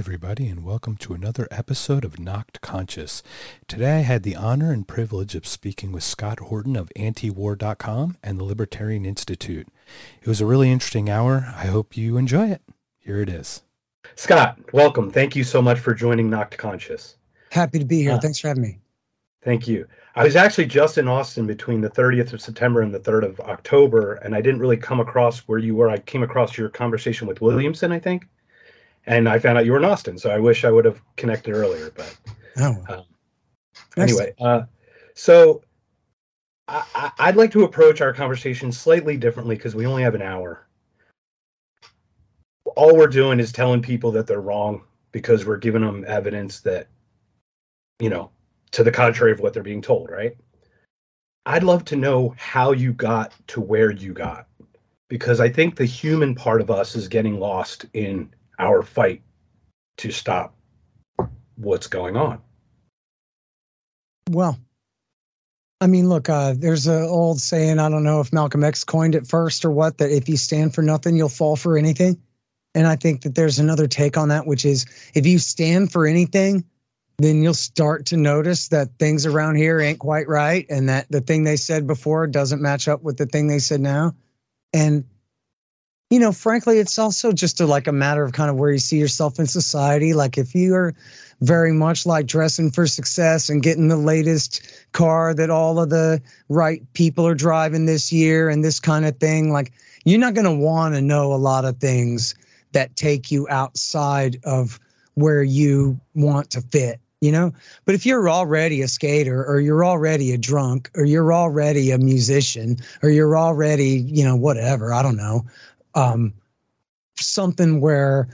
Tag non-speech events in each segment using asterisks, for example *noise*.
Hey, everybody, and welcome to another episode of Knocked Conscious. Today I had the honor and privilege of speaking with Scott Horton of antiwar.com and the Libertarian Institute. It was a really interesting hour. I hope you enjoy it. Here it is. Scott, welcome. Thank you so much for joining Knocked Conscious. Happy to be here. Uh, Thanks for having me. Thank you. I was actually just in Austin between the 30th of September and the 3rd of October, and I didn't really come across where you were. I came across your conversation with Williamson, I think and I found out you were in Austin. So I wish I would have connected earlier. But oh, um, anyway, uh, so I, I'd like to approach our conversation slightly differently because we only have an hour. All we're doing is telling people that they're wrong because we're giving them evidence that, you know, to the contrary of what they're being told, right? I'd love to know how you got to where you got because I think the human part of us is getting lost in our fight to stop what's going on. Well, I mean, look, uh, there's an old saying, I don't know if Malcolm X coined it first or what, that if you stand for nothing, you'll fall for anything. And I think that there's another take on that, which is if you stand for anything, then you'll start to notice that things around here ain't quite right and that the thing they said before doesn't match up with the thing they said now. And you know, frankly, it's also just a, like a matter of kind of where you see yourself in society. Like if you are very much like dressing for success and getting the latest car that all of the right people are driving this year and this kind of thing, like you're not going to want to know a lot of things that take you outside of where you want to fit you know but if you're already a skater or you're already a drunk or you're already a musician or you're already you know whatever i don't know um, something where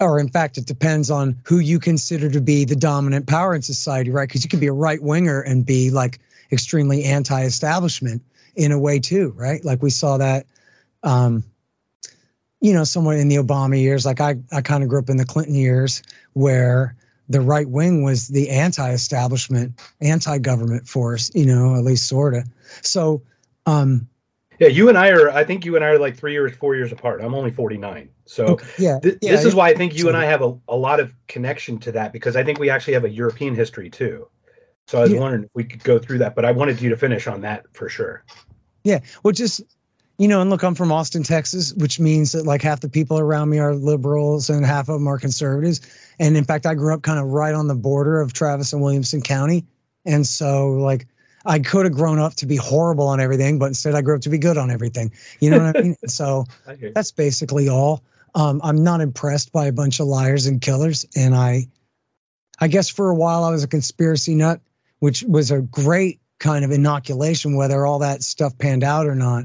or in fact it depends on who you consider to be the dominant power in society right? Because you can be a right winger and be like extremely anti-establishment in a way too right? Like we saw that um you know somewhere in the obama years. Like i i kind of grew up in the clinton years where the right wing was the anti-establishment anti-government force you know at least sort of so um yeah, you and I are. I think you and I are like three years, four years apart. I'm only 49, so okay. yeah, th- yeah, this is why I think you and I have a, a lot of connection to that because I think we actually have a European history too. So I was yeah. wondering if we could go through that, but I wanted you to finish on that for sure. Yeah, well, just you know, and look, I'm from Austin, Texas, which means that like half the people around me are liberals and half of them are conservatives. And in fact, I grew up kind of right on the border of Travis and Williamson County, and so like I could have grown up to be horrible on everything, but instead I grew up to be good on everything. You know what I mean? *laughs* So that's basically all. Um, I'm not impressed by a bunch of liars and killers, and I, I guess for a while I was a conspiracy nut, which was a great kind of inoculation, whether all that stuff panned out or not.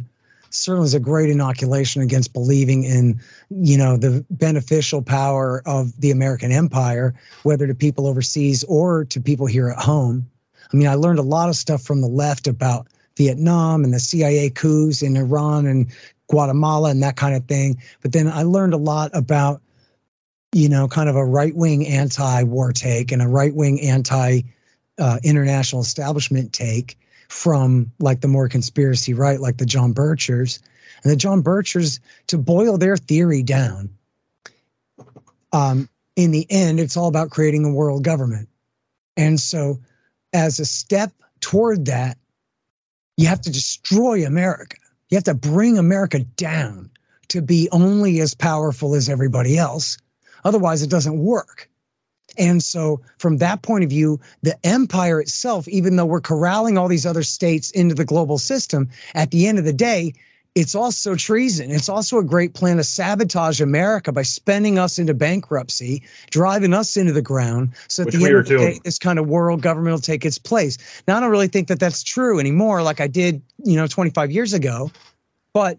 Certainly was a great inoculation against believing in, you know, the beneficial power of the American empire, whether to people overseas or to people here at home I mean, I learned a lot of stuff from the left about Vietnam and the CIA coups in Iran and Guatemala and that kind of thing. But then I learned a lot about, you know, kind of a right wing anti war take and a right wing anti uh, international establishment take from like the more conspiracy right, like the John Birchers. And the John Birchers, to boil their theory down, um, in the end, it's all about creating a world government. And so as a step toward that, you have to destroy America. You have to bring America down to be only as powerful as everybody else. Otherwise, it doesn't work. And so, from that point of view, the empire itself, even though we're corralling all these other states into the global system, at the end of the day, it's also treason. It's also a great plan to sabotage America by spending us into bankruptcy, driving us into the ground. So at Which the end of the day, this kind of world government will take its place. Now, I don't really think that that's true anymore, like I did, you know, 25 years ago, but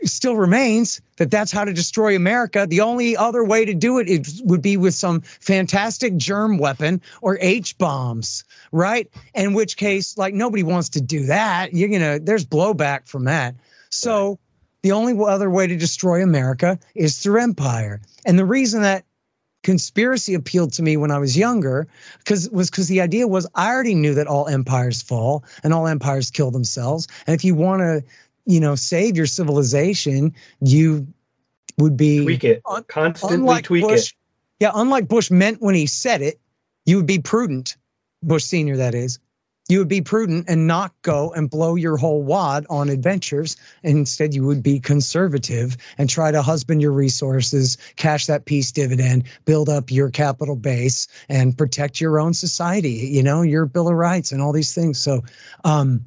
it still remains that that's how to destroy America. The only other way to do it, it would be with some fantastic germ weapon or H bombs, right? In which case, like nobody wants to do that. You're gonna, there's blowback from that. So the only other way to destroy America is through empire. And the reason that conspiracy appealed to me when I was younger because was because the idea was I already knew that all empires fall and all empires kill themselves. And if you want to, you know, save your civilization, you would be tweak it, un- constantly tweak Bush, it. Yeah, unlike Bush meant when he said it, you would be prudent, Bush Senior, that is. You would be prudent and not go and blow your whole wad on adventures. Instead, you would be conservative and try to husband your resources, cash that peace dividend, build up your capital base, and protect your own society, you know, your Bill of Rights and all these things. So, um,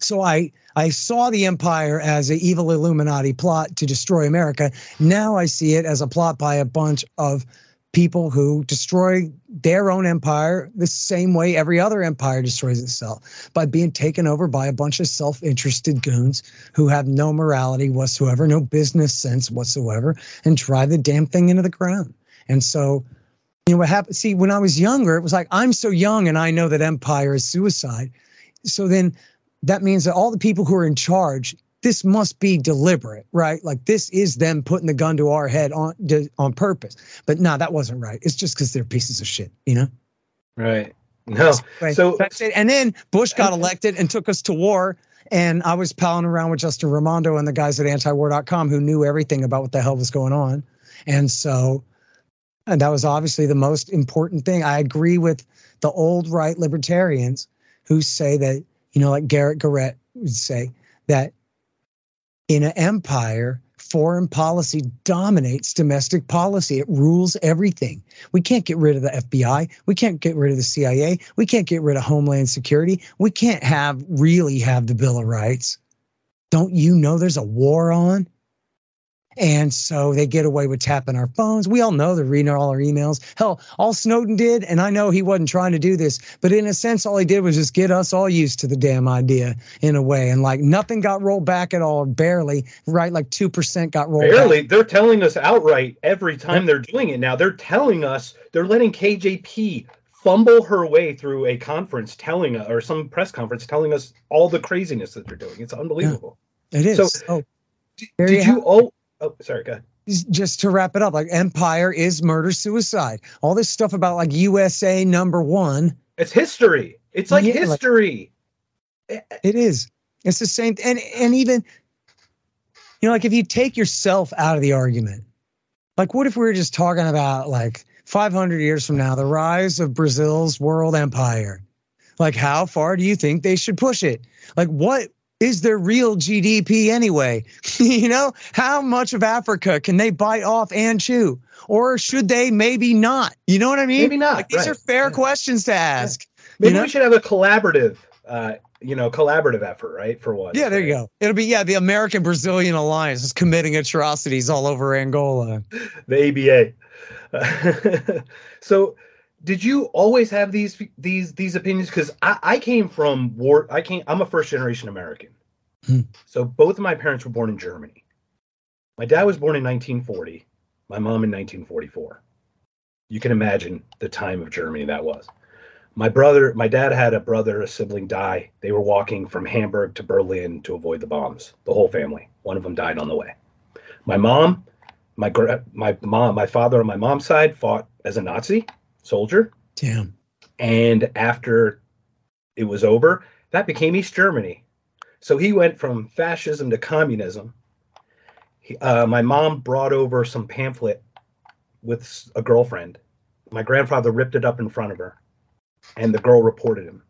so I I saw the empire as an evil Illuminati plot to destroy America. Now I see it as a plot by a bunch of people who destroy their own empire the same way every other empire destroys itself by being taken over by a bunch of self-interested goons who have no morality whatsoever, no business sense whatsoever, and drive the damn thing into the ground. And so, you know what happened? See, when I was younger, it was like I'm so young and I know that empire is suicide. So then that means that all the people who are in charge this must be deliberate, right? Like this is them putting the gun to our head on on purpose. But no, that wasn't right. It's just because they're pieces of shit, you know? Right. No. Right. So that's it. And then Bush got elected and took us to war. And I was palling around with Justin Raimondo and the guys at antiwar.com who knew everything about what the hell was going on. And so, and that was obviously the most important thing. I agree with the old right libertarians who say that, you know, like Garrett Garrett would say that in an empire, foreign policy dominates domestic policy. It rules everything. We can't get rid of the FBI. We can't get rid of the CIA. We can't get rid of Homeland Security. We can't have really have the Bill of Rights. Don't you know there's a war on? And so they get away with tapping our phones. We all know they're reading all our emails. Hell, all Snowden did, and I know he wasn't trying to do this, but in a sense, all he did was just get us all used to the damn idea in a way. And like nothing got rolled back at all, barely, right? Like 2% got rolled barely. Back. They're telling us outright every time they're doing it now. They're telling us, they're letting KJP fumble her way through a conference telling us, or some press conference telling us all the craziness that they're doing. It's unbelievable. Yeah, it is. So, oh, did you, oh, Oh, sorry, go ahead. Just to wrap it up, like empire is murder suicide. All this stuff about like USA number one. It's history. It's like yeah, history. Like, it is. It's the same. And and even you know, like if you take yourself out of the argument, like what if we were just talking about like 500 years from now, the rise of Brazil's world empire? Like, how far do you think they should push it? Like, what is their real GDP anyway? *laughs* you know, how much of Africa can they bite off and chew? Or should they maybe not? You know what I mean? Maybe not. Like, these right. are fair yeah. questions to ask. Yeah. Maybe you know? we should have a collaborative, uh, you know, collaborative effort, right? For what? Yeah, there you go. It'll be yeah, the American Brazilian alliance is committing atrocities all over Angola. *laughs* The ABA. *laughs* so did you always have these these these opinions? Because I, I came from war. I came. I'm a first generation American. Hmm. So both of my parents were born in Germany. My dad was born in 1940. My mom in 1944. You can imagine the time of Germany that was. My brother, my dad had a brother, a sibling die. They were walking from Hamburg to Berlin to avoid the bombs. The whole family. One of them died on the way. My mom, my my mom, my father on my mom's side fought as a Nazi soldier. Damn. And after it was over, that became East Germany. So he went from fascism to communism. He, uh, my mom brought over some pamphlet with a girlfriend. My grandfather ripped it up in front of her, and the girl reported him.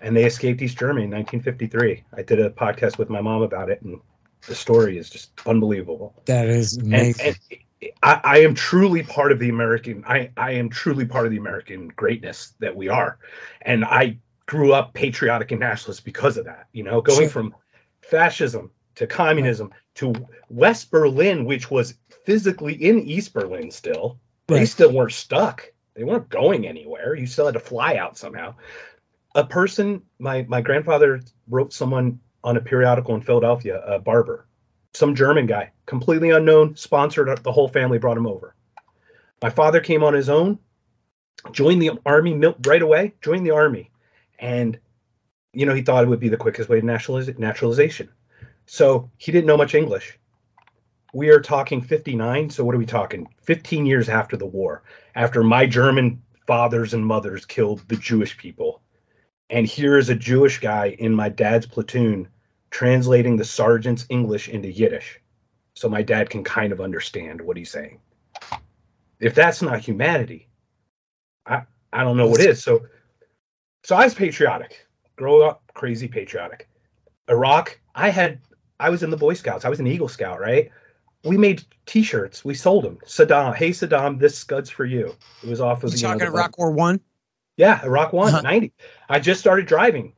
And they escaped East Germany in 1953. I did a podcast with my mom about it, and the story is just unbelievable. That is amazing. And, and I, I, am truly part of the American. I, I am truly part of the American greatness that we are, and I grew up patriotic and nationalist because of that. You know, going from fascism to communism to West Berlin, which was physically in East Berlin still. Right. They still weren't stuck. They weren't going anywhere. You still had to fly out somehow. A person, my my grandfather wrote someone on a periodical in Philadelphia, a barber, some German guy, completely unknown, sponsored uh, the whole family, brought him over. My father came on his own, joined the army right away, joined the army, and you know he thought it would be the quickest way to naturaliz- naturalization. So he didn't know much English. We are talking 59, so what are we talking? 15 years after the war, after my German fathers and mothers killed the Jewish people. And here is a Jewish guy in my dad's platoon translating the sergeant's English into Yiddish so my dad can kind of understand what he's saying. if that's not humanity, I I don't know what is. So so I was patriotic. Grow up crazy patriotic. Iraq, I had I was in the Boy Scouts. I was an Eagle Scout, right? We made T-shirts. We sold them. Saddam, hey Saddam, this scud's for you. It was off of You know, talking Iraq War One? Yeah, Iraq one Uh-huh. 90. I just started driving.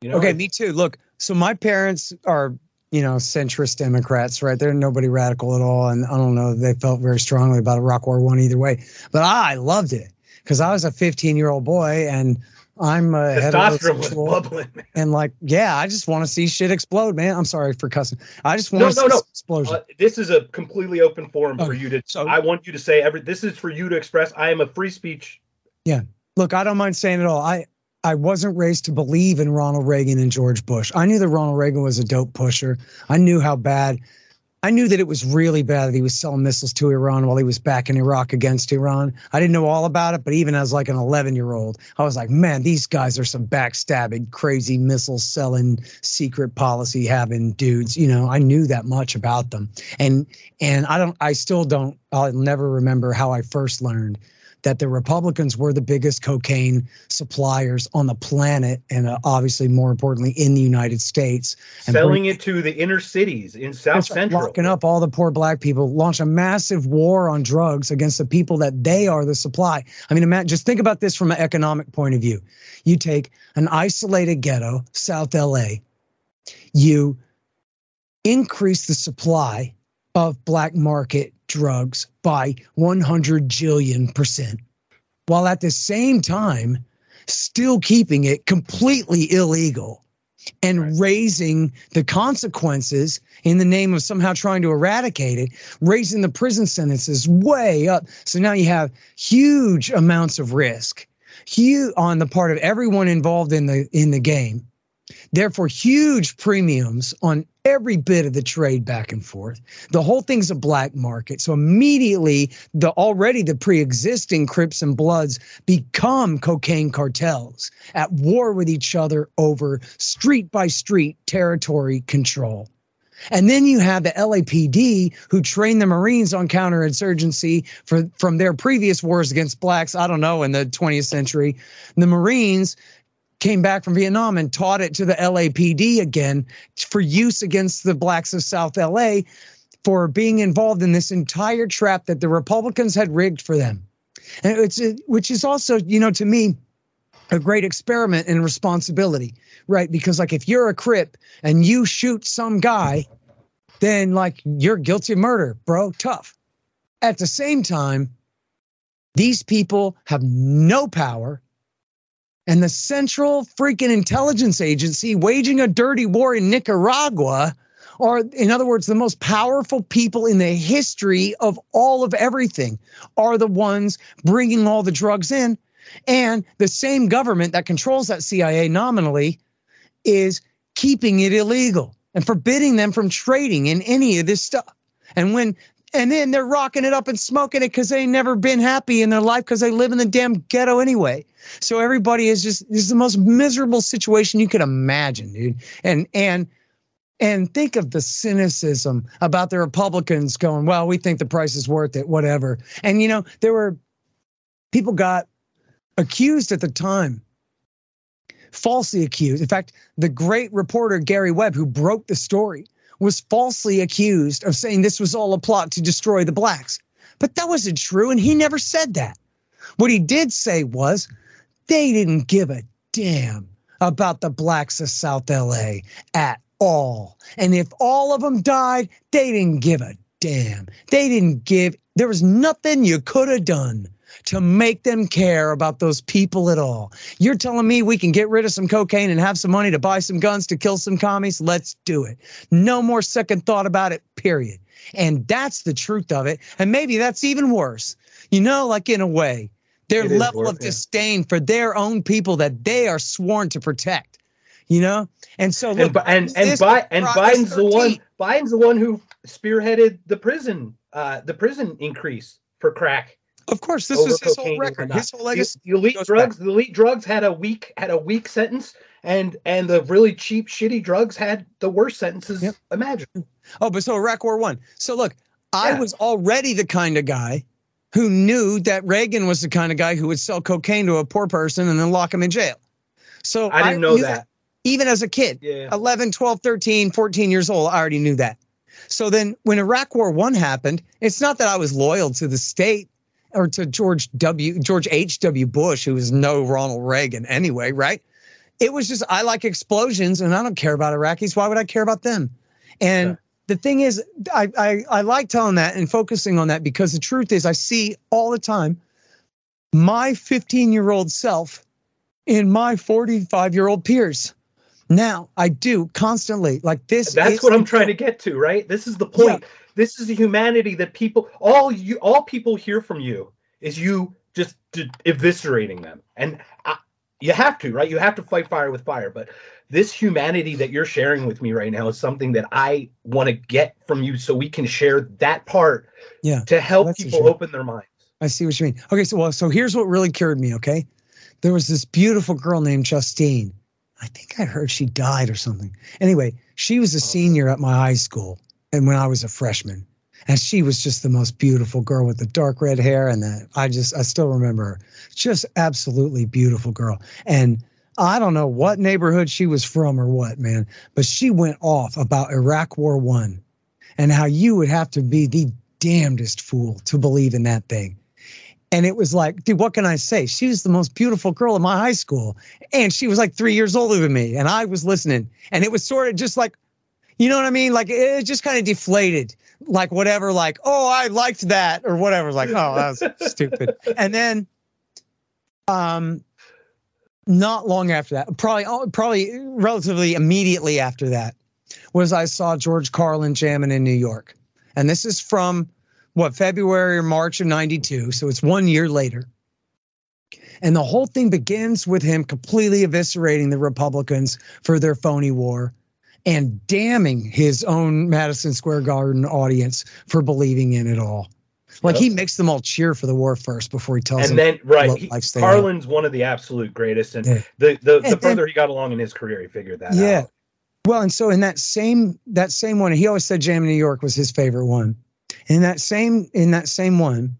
You know, Okay, me too. Look, so my parents are, you know, centrist Democrats, right? They're nobody radical at all, and I don't know. They felt very strongly about Iraq War One either way, but I loved it because I was a 15 year old boy, and I'm a heterosexual, bubbling. and like, yeah, I just want to see shit explode, man. I'm sorry for cussing. I just No, want to no, see no. explosion. Uh, this is a completely open forum for you to. so- I want you to say every. This is for you to express. I am a free speech. Yeah. Look, I don't mind saying it all. I I wasn't raised to believe in Ronald Reagan and George Bush. I knew that Ronald Reagan was a dope pusher. I knew how bad. I knew that it was really bad that he was selling missiles to Iran while he was back in Iraq against Iran. I didn't know all about it, but even as like an 11 year old, I was like, man, these guys are some backstabbing, crazy missile selling, secret policy having dudes. You know, I knew that much about them, and and I don't. I still don't. I'll never remember how I first learned that the Republicans were the biggest cocaine suppliers on the planet, and uh, obviously more importantly in the United States. And selling it to the inner cities in South Central. locking up all the poor black people, launch a massive war on drugs against the people that they are the supply. I mean, imagine, just think about this from an economic point of view. You take an isolated ghetto, South LA, you increase the supply of black market drugs by 100 jillion percent, while at the same time still keeping it completely illegal and Right. raising the consequences in the name of somehow trying to eradicate it, raising the prison sentences way up. So now you have huge amounts of risk, huge on the part of everyone involved in the in the game. Therefore, huge premiums on every bit of the trade back and forth. The whole thing's a black market. So immediately, the already the pre-existing Crips and Bloods become cocaine cartels at war with each other over street by street territory control. And then you have the LAPD who train the Marines on counterinsurgency for from their previous wars against blacks, I don't know, in the 20th century. The Marines came back from Vietnam and taught it to the LAPD again for use against the blacks of South LA for being involved in this entire trap that the Republicans had rigged for them. And it's uh, which is also, you know, to me, a great experiment in responsibility, right? Because like if you're a crip and you shoot some guy, then like you're guilty of murder, bro. Tough. At the same time, these people have no power. And the Central freaking Intelligence Agency waging a dirty war in Nicaragua are, in other words, the most powerful people in the history of all of everything are the ones bringing all the drugs in. And the same government that controls that CIA nominally is keeping it illegal and forbidding them from trading in any of this stuff. And when and then they're rocking it up and smoking it because they never been happy in their life because they live in the damn ghetto anyway. So everybody is just this is the most miserable situation you could imagine, dude. And and and think of the cynicism about the Republicans going, well, we think the price is worth it, whatever. And you know, there were people got accused at the time, falsely accused. In fact, the great reporter Gary Webb, who broke the story, was falsely accused of saying this was all a plot to destroy the blacks. But that wasn't true, and he never said that. What he did say was they didn't give a damn about the blacks of South LA at all. And if all of them died, they didn't give a damn. They didn't give, there was nothing you could have done to make them care about those people at all. You're telling me we can get rid of some cocaine and have some money to buy some guns to kill some commies? Let's do it. No more second thought about it, period. And that's the truth of it. And maybe that's even worse. You know, like in a way, their It level of yeah. disdain for their own people that they are sworn to protect. You know? And so look, and and and, Bi- and Biden's the one Biden's the one who spearheaded the prison uh the prison increase for crack of course, this is his whole record. His whole The- legacy. the elite goes drugs the elite drugs had a weak had a weak sentence and and the really cheap shitty drugs had the worst sentences Yep. imaginable Oh, but so Iraq War One. So look, I Yeah. was already the kind of guy who knew that Reagan was the kind of guy who would sell cocaine to a poor person and then lock him in jail. So I didn't know that. that. Even as a kid, yeah. 11, 12, 13, 14 years old, I already knew that. So then when Iraq War 1 happened, it's not that I was loyal to the state or to George W. George H.W. Bush, who was no Ronald Reagan anyway, right? It was just I like explosions and I don't care about Iraqis. Why would I care about them? And yeah. the thing is, I, I I like telling that and focusing on that because the truth is I see all the time my 15 year old self in my 45 year old peers. Now I do constantly like this. That's what I'm trying to get to, right? This is the point. Yeah. This is the humanity that people, all you, all people hear from you is you just eviscerating them, and I, you have to, right? You have to fight fire with fire. But this humanity that you're sharing with me right now is something that I want to get from you, so we can share that part. Yeah, to help people open their minds. I see what you mean. Okay, so well, so here's what really cured me. Okay, there was this beautiful girl named Justine. I think I heard she died or something. Anyway, she was a oh. senior at my high school, and when I was a freshman, and she was just the most beautiful girl with the dark red hair, and that I just I still remember her, just absolutely beautiful girl. And I don't know what neighborhood she was from or what, man, but she went off about Iraq War One, and how you would have to be the damnedest fool to believe in that thing. And it was like, dude, what can I say? She was the most beautiful girl in my high school. And she was like three years older than me. And I was listening. And it was sort of just like, you know what I mean? Like it just kind of deflated. Like whatever, like, oh, I liked that or whatever. Like, oh, that was *laughs* stupid. And then um not long after that, probably oh, probably relatively immediately after that, was I saw George Carlin jamming in New York. And this is from what February or March of 92. So it's one year later. And the whole thing begins with him completely eviscerating the Republicans for their phony war and damning his own Madison Square Garden audience for believing in it all. Like yep. he makes them all cheer for the war first before he tells and them. And then right, he, Carlin's one of the absolute greatest, and yeah. the the, the further he got along in his career, he figured that yeah. out. Well, and so in that same that same one, he always said Jam in New York was his favorite one. In that same in that same one,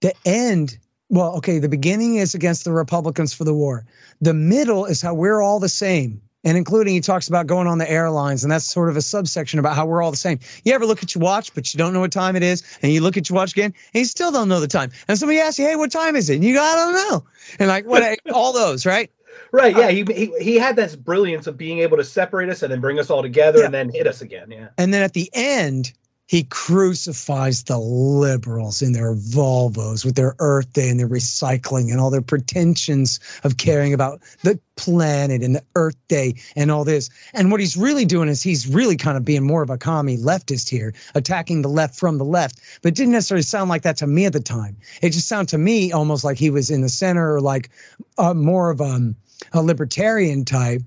the end. Well, okay, the beginning is against the Republicans for the war. The middle is how we're all the same. And including he talks about going on the airlines, and that's sort of a subsection about how we're all the same. You ever look at your watch, but you don't know what time it is, and you look at your watch again, and you still don't know the time. And somebody asks you, "Hey, what time is it?" And you go, "I don't know." And like what? *laughs* all those, right? Right. Yeah. Uh, he, he he had this brilliance of being able to separate us and then bring us all together yeah. and then hit us again. Yeah. And then at the end, he crucifies the liberals in their Volvos with their Earth Day and their recycling and all their pretensions of caring about the planet and the Earth Day and all this. And what he's really doing is he's really kind of being more of a commie leftist here, attacking the left from the left. But it didn't necessarily sound like that to me at the time. It just sounded to me almost like he was in the center or like uh, more of um, a libertarian type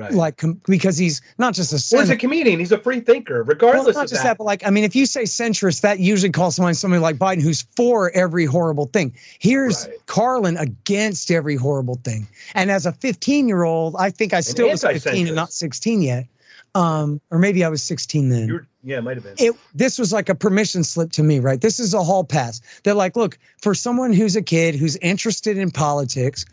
Right. Like, com- because he's not just a well, he's a comedian. He's a free thinker, regardless well, not just that. that. But like, I mean, if you say centrist, that usually calls to mind somebody like Biden who's for every horrible thing. Here's right. Carlin against every horrible thing. And as a 15 year old, I think I still was 15 and not 16 yet. Um, or maybe I was 16 then. You're, yeah, it might have been. It, this was like a permission slip to me, right? This is a hall pass. They're like, look, for someone who's a kid who's interested in politics,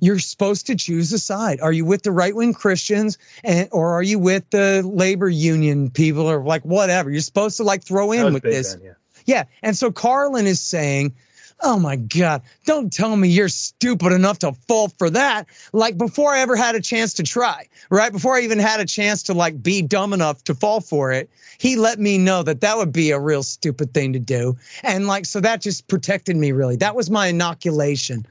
you're supposed to choose a side. Are you with the right wing Christians and or are you with the labor union people or like whatever? You're supposed to like throw in with this. yeah. yeah. And so Carlin is saying, Oh my God, don't tell me you're stupid enough to fall for that. Like before I ever had a chance to try, right? Before I even had a chance to like be dumb enough to fall for it, he let me know that that would be a real stupid thing to do. And like, so that just protected me really. That was my inoculation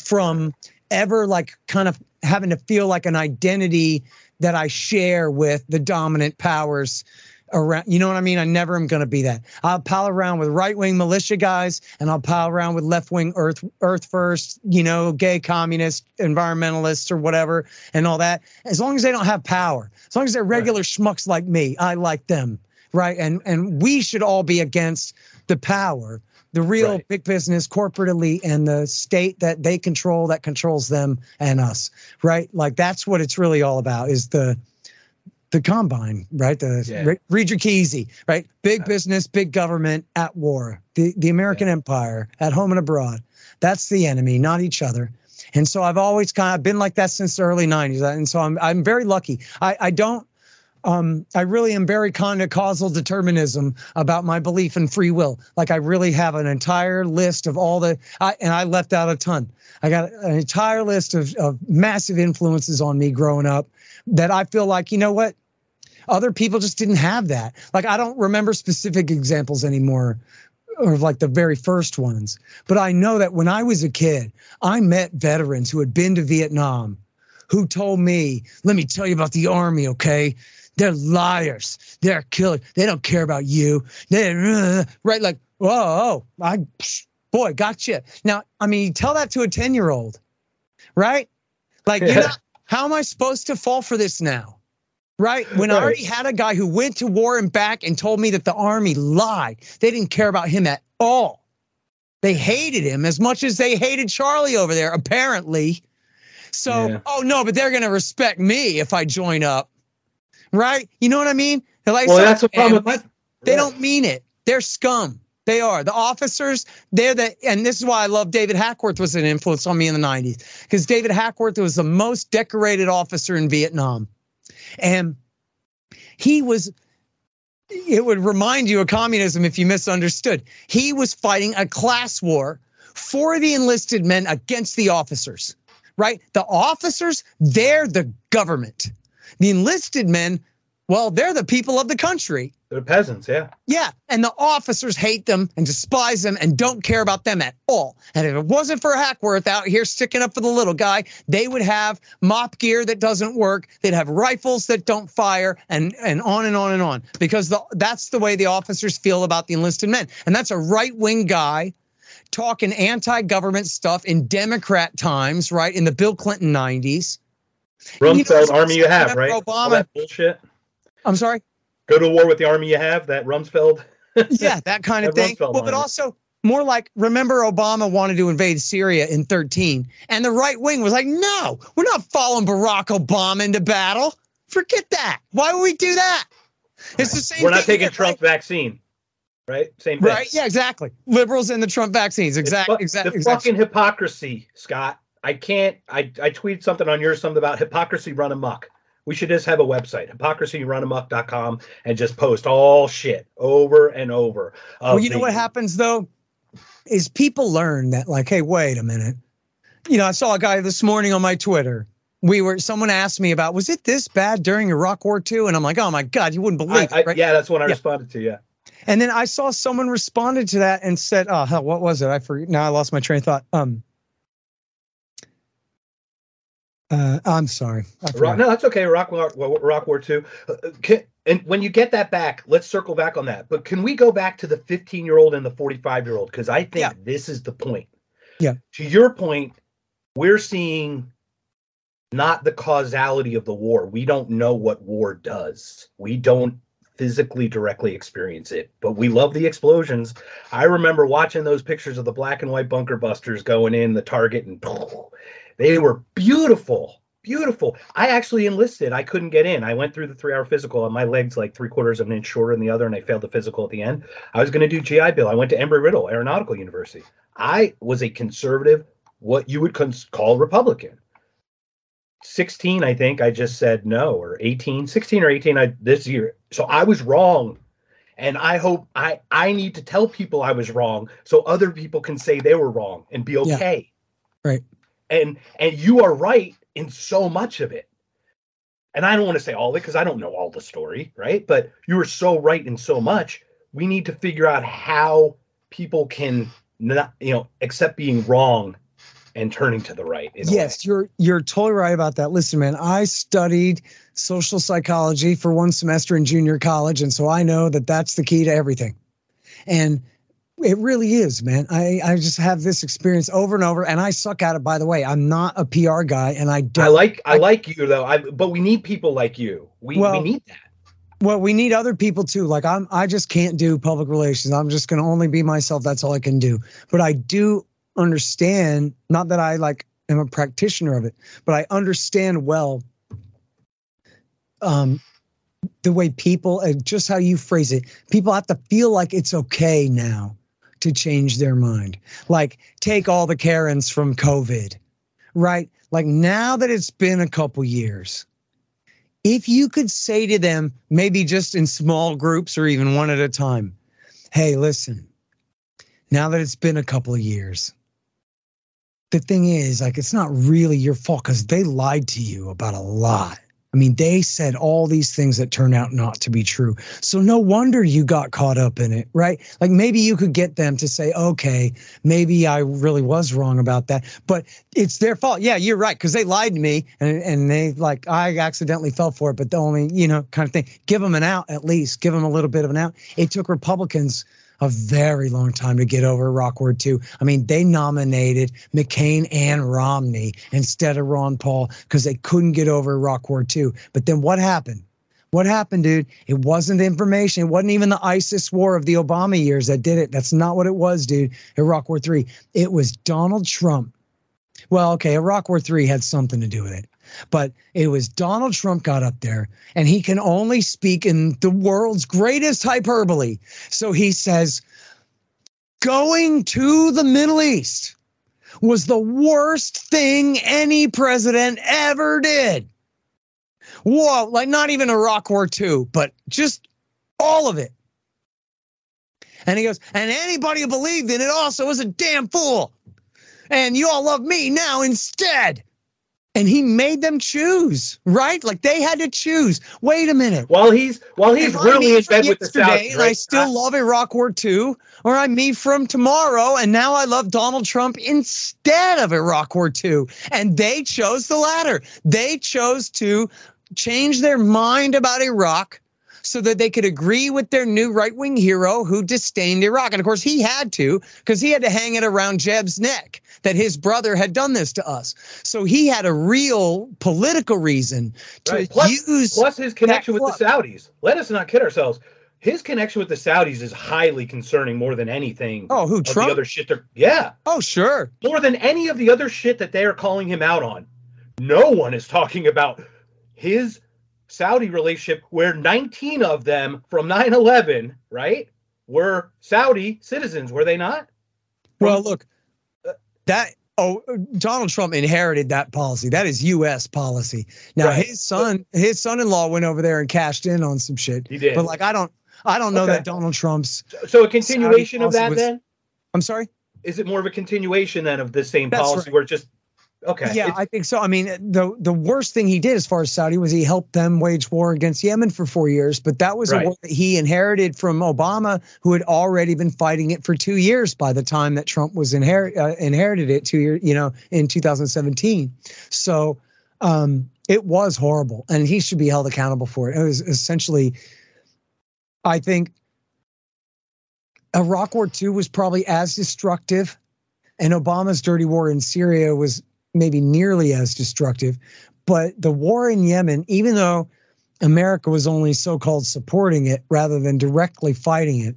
from ever like kind of having to feel like an identity that I share with the dominant powers around. You know what I mean? I never am going to be that. I'll pal around with right wing militia guys, and I'll pal around with left wing Earth Earth First, you know, gay communist environmentalists or whatever, and all that. As long as they don't have power, as long as they're regular right. schmucks like me, I like them, right? And and we should all be against the power the real right. big business corporate elite and the state that they control that controls them and us right like that's what it's really all about is the the combine, right? The Yeah. re- read your key right? Big Yeah. business, big government at war. The the American empire at home and abroad. That's the enemy, not each other. And so I've always kind of been like that since the early '90s. And so I'm I'm very lucky. I I don't. Um, I really am very kind of causal determinism about my belief in free will. Like I really have an entire list of all the, I, and I left out a ton. I got an entire list of, of massive influences on me growing up that I feel like, you know what? Other people just didn't have that. Like I don't remember specific examples anymore or like the very first ones. But I know that when I was a kid, I met veterans who had been to Vietnam who told me, let me tell you about the army, okay? They're liars. They're killers. They don't care about you. They uh, right like, whoa, oh, I boy, gotcha. Now, I mean, tell that to a 10-year-old, right? Like, you know, how am I supposed to fall for this now? Right? When I already had a guy who went to war and back and told me that the army lied. They didn't care about him at all. They hated him as much as they hated Charlie over there, apparently. So, Yeah. oh no, but they're going to respect me if I join up. Right? You know what I mean? They're like, Well, so- that's the problem with they Yeah. don't mean it. They're scum. They are. The officers, they're the, and this is why I love David Hackworth was an influence on me in the 90s, because David Hackworth was the most decorated officer in Vietnam. And he was, it would remind you of communism if you misunderstood. He was fighting a class war for the enlisted men against the officers, right? The officers, they're the government. The enlisted men, well, they're the people of the country. They're peasants, yeah. Yeah, and the officers hate them and despise them and don't care about them at all. And if it wasn't for Hackworth out here sticking up for the little guy, they would have mop gear that doesn't work. They'd have rifles that don't fire, and and on and on and on. Because the, that's the way the officers feel about the enlisted men, and that's a right wing guy talking anti-government stuff in Democrat times, right? In the Bill Clinton '90s. You know, army you have, right? Obama- that bullshit. I'm sorry. Go to war with the army you have. That Rumsfeld. *laughs* yeah, that kind of That thing. Rumsfeld Well, but also more like remember Obama wanted to invade Syria in 13, and the right wing was like, no, we're not following Barack Obama into battle. Forget that. Why would we do that? It's the same. We're not taking here, Trump vaccine, right? Same thing. Right? right? Yeah, exactly. Liberals and the Trump vaccines. Exactly. fu- Exactly. The exactly. fucking hypocrisy, Scott. I can't. I I tweeted something on yours, something about hypocrisy run amok. We should just have a website, hypocrisyrunamuck.com, and just post all shit over and over. Well, you know what happens though is people learn that like, hey, wait a minute. You know, I saw a guy this morning on my Twitter. We were someone asked me about was it this bad during Iraq War II? And I'm like, oh my God, you wouldn't believe I, it. Right? Yeah, that's what I Yeah. responded to. Yeah. And then I saw someone responded to that and said, "Oh hell, what was it? I forget. Now I lost my train of thought." Um, uh, I'm sorry. Iraq, no, that's okay. Iraq, War- Iraq War Two. Uh, and when you get that back, let's circle back on that. But can we go back to the 15 year old and the 45 year old? Because I think Yeah. this is the point. Yeah. To your point, we're seeing not the causality of the war. We don't know what war does. We don't physically directly experience it, but we love the explosions. I remember watching those pictures of the black and white bunker busters going in the target and *laughs* they were beautiful beautiful. I actually enlisted. I couldn't get in. I went through the three hour physical and my legs like three quarters of an inch shorter than the other and i failed the physical at the end. I was going to do gi bill. I went to embry riddle aeronautical university. I was a conservative what you would cons- call republican. 16 i think i just said no or 18 16 or 18 I, this year. So i was wrong and i hope i i need to tell people i was wrong so other people can say they were wrong and be Yeah. okay. Right. And and you are right in so much of it and i don't want to say all of it because i don't know all the story right but you are so right in so much we need to figure out how people can not you know accept being wrong and turning to the right. Yes, you're you're totally right about that. Listen, man, I studied social psychology for one semester in junior college, and so I know that that's the key to everything. And it really is, man. I I just have this experience over and over, and I suck at it. By the way, I'm not a PR guy, and I don't. I like I I- like you though. I but we need people like you. We we need that. Well, we need other people too. Like I'm, I just can't do public relations. I'm just going to only be myself. That's all I can do. But I do understand. Not that I like am a practitioner of it, but I understand well. Um, the way people, and just how you phrase it, people have to feel like it's okay now to change their mind. Like, take all the Karens from COVID, right? Like, now that it's been a couple years, if you could say to them, maybe just in small groups or even one at a time, hey, listen, now that it's been a couple of years, the thing is, like, it's not really your fault because they lied to you about a lot. I mean, they said all these things that turn out not to be true. So no wonder you got caught up in it, right? Like maybe you could get them to say, okay, maybe I really was wrong about that, but it's their fault. Yeah, you're right. Cause they lied to me and, and they like, I accidentally fell for it, but the only, you know, kind of thing, give them an out at least, give them a little bit of an out. It took Republicans a very long time to get over War II. I mean, they nominated McCain and Romney instead of Ron Paul because they couldn't get over War II. But then what happened? What happened, dude? It wasn't the information. It wasn't even the ISIS war of the Obama years that did it. That's not what it was, dude. Iraq War 3. It was Donald Trump. Well, okay, Iraq War III had something to do with it. But it was Donald Trump got up there and he can only speak in the world's greatest hyperbole. So he says, going to the Middle East was the worst thing any president ever did. Whoa, like not even Iraq War II, but just all of it. And he goes, and anybody who believed in it also was a damn fool. And you all love me now instead and he made them choose, right? Like they had to choose. Wait a minute. While he's while he's if really in bed with the South, right? and I still love Iraq War II, or I'm me from tomorrow, and now I love Donald Trump instead of Iraq War II. And they chose the latter. They chose to change their mind about Iraq so that they could agree with their new right wing hero who disdained Iraq. And of course, he had to because he had to hang it around Jeb's neck that his brother had done this to us. So he had a real political reason to right. plus, use. Plus his connection with the Saudis. Let us not kid ourselves. His connection with the Saudis is highly concerning more than anything. Oh, who Trump? The other shit they're yeah. Oh, sure. More than any of the other shit that they are calling him out on. No one is talking about his Saudi relationship where 19 of them from 9/11, right, were Saudi citizens, were they not? Well, look, uh, that oh Donald Trump inherited that policy. That is US policy. Now right. his son his son-in-law went over there and cashed in on some shit. He did. But like I don't I don't know okay. that Donald Trump's So a continuation of that was, then? I'm sorry? Is it more of a continuation then of the same That's policy right. where just Okay. Yeah, I think so. I mean, the the worst thing he did as far as Saudi was he helped them wage war against Yemen for four years, but that was right. a war that he inherited from Obama, who had already been fighting it for two years by the time that Trump was inherit uh, inherited it two years, you know, in 2017. So um, it was horrible, and he should be held accountable for it. It was essentially, I think, Iraq War II was probably as destructive and Obama's dirty war in Syria was maybe nearly as destructive. But the war in Yemen, even though America was only so called supporting it rather than directly fighting it,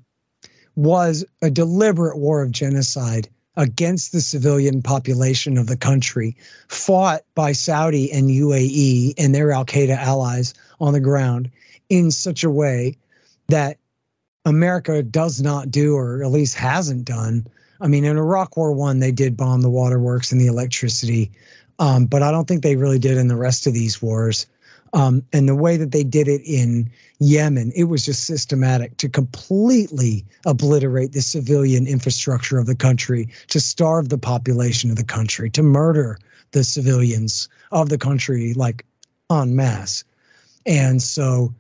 was a deliberate war of genocide against the civilian population of the country, fought by Saudi and UAE and their Al Qaeda allies on the ground in such a way that America does not do, or at least hasn't done, I mean, in Iraq War One, they did bomb the waterworks and the electricity, um, but I don't think they really did in the rest of these wars. Um, and the way that they did it in Yemen, it was just systematic to completely obliterate the civilian infrastructure of the country, to starve the population of the country, to murder the civilians of the country like en masse. And so,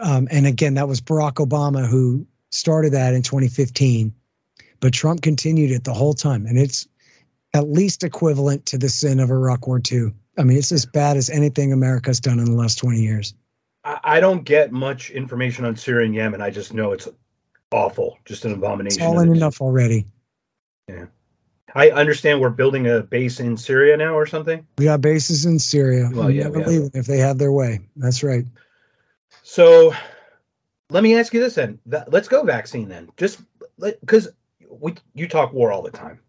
um, and again, that was Barack Obama who started that in 2015 but Trump continued it the whole time. And it's at least equivalent to the sin of Iraq War II. I mean, it's as bad as anything America's done in the last 20 years. I don't get much information on Syria and Yemen. I just know it's awful, just an abomination. It's all in enough already. Yeah. I understand we're building a base in Syria now or something. We got bases in Syria. Well, yeah, if they have their way. That's right. So let me ask you this then. Let's go vaccine then. Just because we you talk war all the time.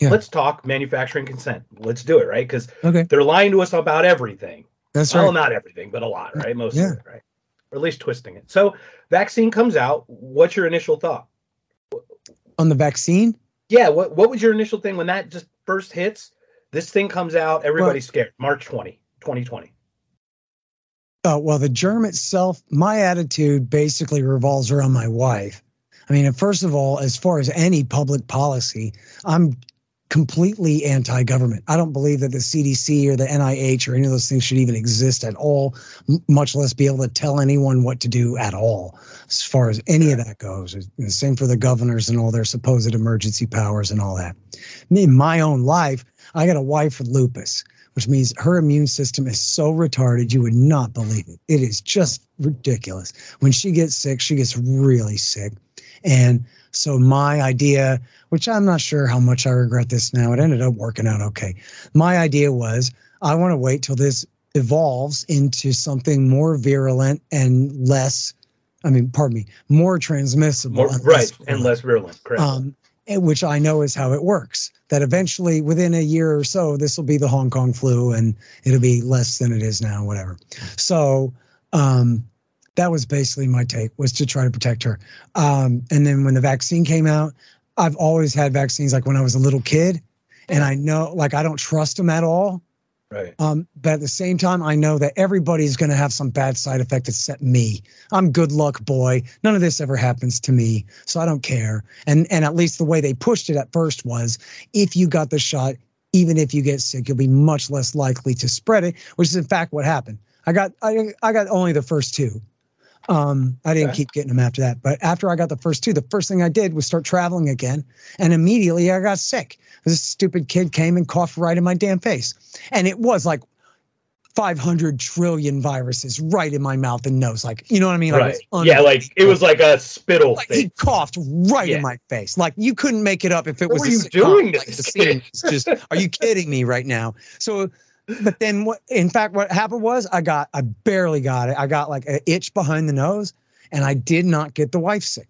Yeah. Let's talk manufacturing consent. Let's do it, right? Because okay. they're lying to us about everything. That's well, right. Well, not everything, but a lot, right? Most yeah. of it, right? or at least twisting it. So, vaccine comes out. What's your initial thought on the vaccine? Yeah, what what was your initial thing when that just first hits? This thing comes out, everybody's well, scared. March 20, 2020. Uh, well, the germ itself, my attitude basically revolves around my wife. I mean, first of all, as far as any public policy, I'm completely anti government. I don't believe that the CDC or the NIH or any of those things should even exist at all, much less be able to tell anyone what to do at all, as far as any of that goes. And same for the governors and all their supposed emergency powers and all that. In my own life, I got a wife with lupus. Which means her immune system is so retarded, you would not believe it. It is just ridiculous. When she gets sick, she gets really sick. And so my idea, which I'm not sure how much I regret this now, it ended up working out okay. My idea was I want to wait till this evolves into something more virulent and less I mean, pardon me, more transmissible. More, and right, and less virulent, correct. Um, which I know is how it works. That eventually, within a year or so, this will be the Hong Kong flu, and it'll be less than it is now, whatever. So, um, that was basically my take was to try to protect her. Um, and then when the vaccine came out, I've always had vaccines like when I was a little kid, and I know like I don't trust them at all. Right. Um, but at the same time, I know that everybody's going to have some bad side effect except me. I'm good luck boy. None of this ever happens to me, so I don't care. And and at least the way they pushed it at first was, if you got the shot, even if you get sick, you'll be much less likely to spread it, which is in fact what happened. I got I I got only the first two. Um, I didn't okay. keep getting them after that. But after I got the first two, the first thing I did was start traveling again. And immediately I got sick. This stupid kid came and coughed right in my damn face. And it was like 500 trillion viruses right in my mouth and nose. Like, you know what I mean? Like right. Yeah, like it was like a spittle. Like he coughed right yeah. in my face. Like you couldn't make it up if it what was. What are you doing? Like, the scene. just, are you kidding me right now? So but then what in fact what happened was I got I barely got it. I got like an itch behind the nose and I did not get the wife sick.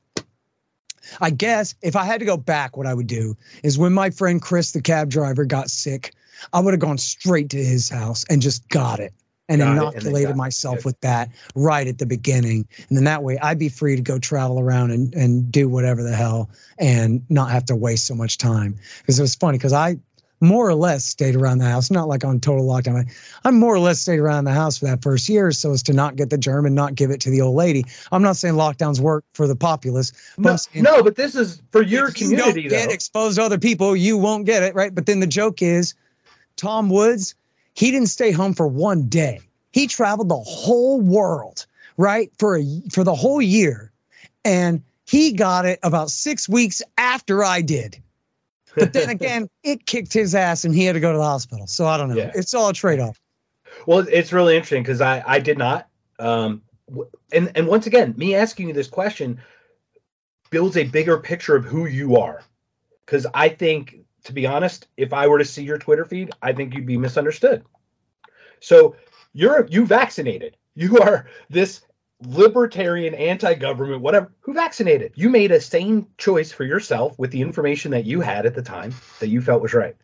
I guess if I had to go back, what I would do is when my friend Chris, the cab driver, got sick, I would have gone straight to his house and just got it and got inoculated it myself with that right at the beginning. And then that way I'd be free to go travel around and, and do whatever the hell and not have to waste so much time. Because it was funny because I more or less stayed around the house, not like on total lockdown. I, am more or less stayed around the house for that first year so as to not get the germ and not give it to the old lady. I'm not saying lockdowns work for the populace. But no, no, but this is for your community. You don't get exposed to other people, you won't get it, right? But then the joke is Tom Woods, he didn't stay home for one day. He traveled the whole world, right? For a for the whole year. And he got it about six weeks after I did. But then again, it kicked his ass and he had to go to the hospital. So I don't know. Yeah. It's all a trade off. Well, it's really interesting because I, I did not. Um, and, and once again, me asking you this question builds a bigger picture of who you are. Because I think, to be honest, if I were to see your Twitter feed, I think you'd be misunderstood. So you're you vaccinated. You are this libertarian, anti-government, whatever, who vaccinated. You made a sane choice for yourself with the information that you had at the time that you felt was right.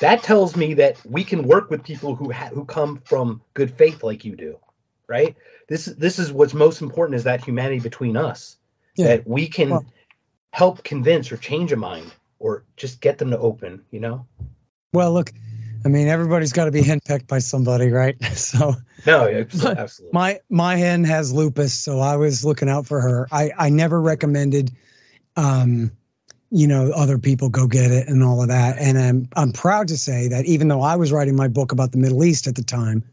That tells me that we can work with people who ha- who come from good faith like you do, right? This this is what's most important is that humanity between us yeah. that we can well, help convince or change a mind or just get them to open, you know. Well, look, I mean, everybody's got to be henpecked by somebody, right? *laughs* So no, absolutely. My my hen has lupus, so I was looking out for her. I I never recommended, um, you know, other people go get it and all of that. And I'm I'm proud to say that even though I was writing my book about the Middle East at the time,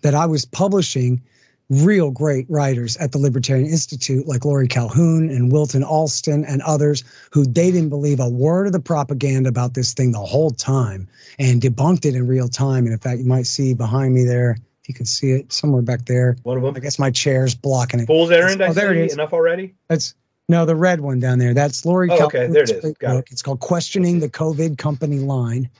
that I was publishing real great writers at the Libertarian Institute, like Laurie Calhoun and Wilton Alston and others, who they didn't believe a word of the propaganda about this thing the whole time and debunked it in real time. And in fact, you might see behind me there, if you can see it somewhere back there. One of them. I guess my chair's blocking it. Fool's errand. Oh, there it is. Enough already. That's no, the red one down there. That's Laurie. Oh, okay, there it is. Got it. It's called "Questioning the COVID Company Line."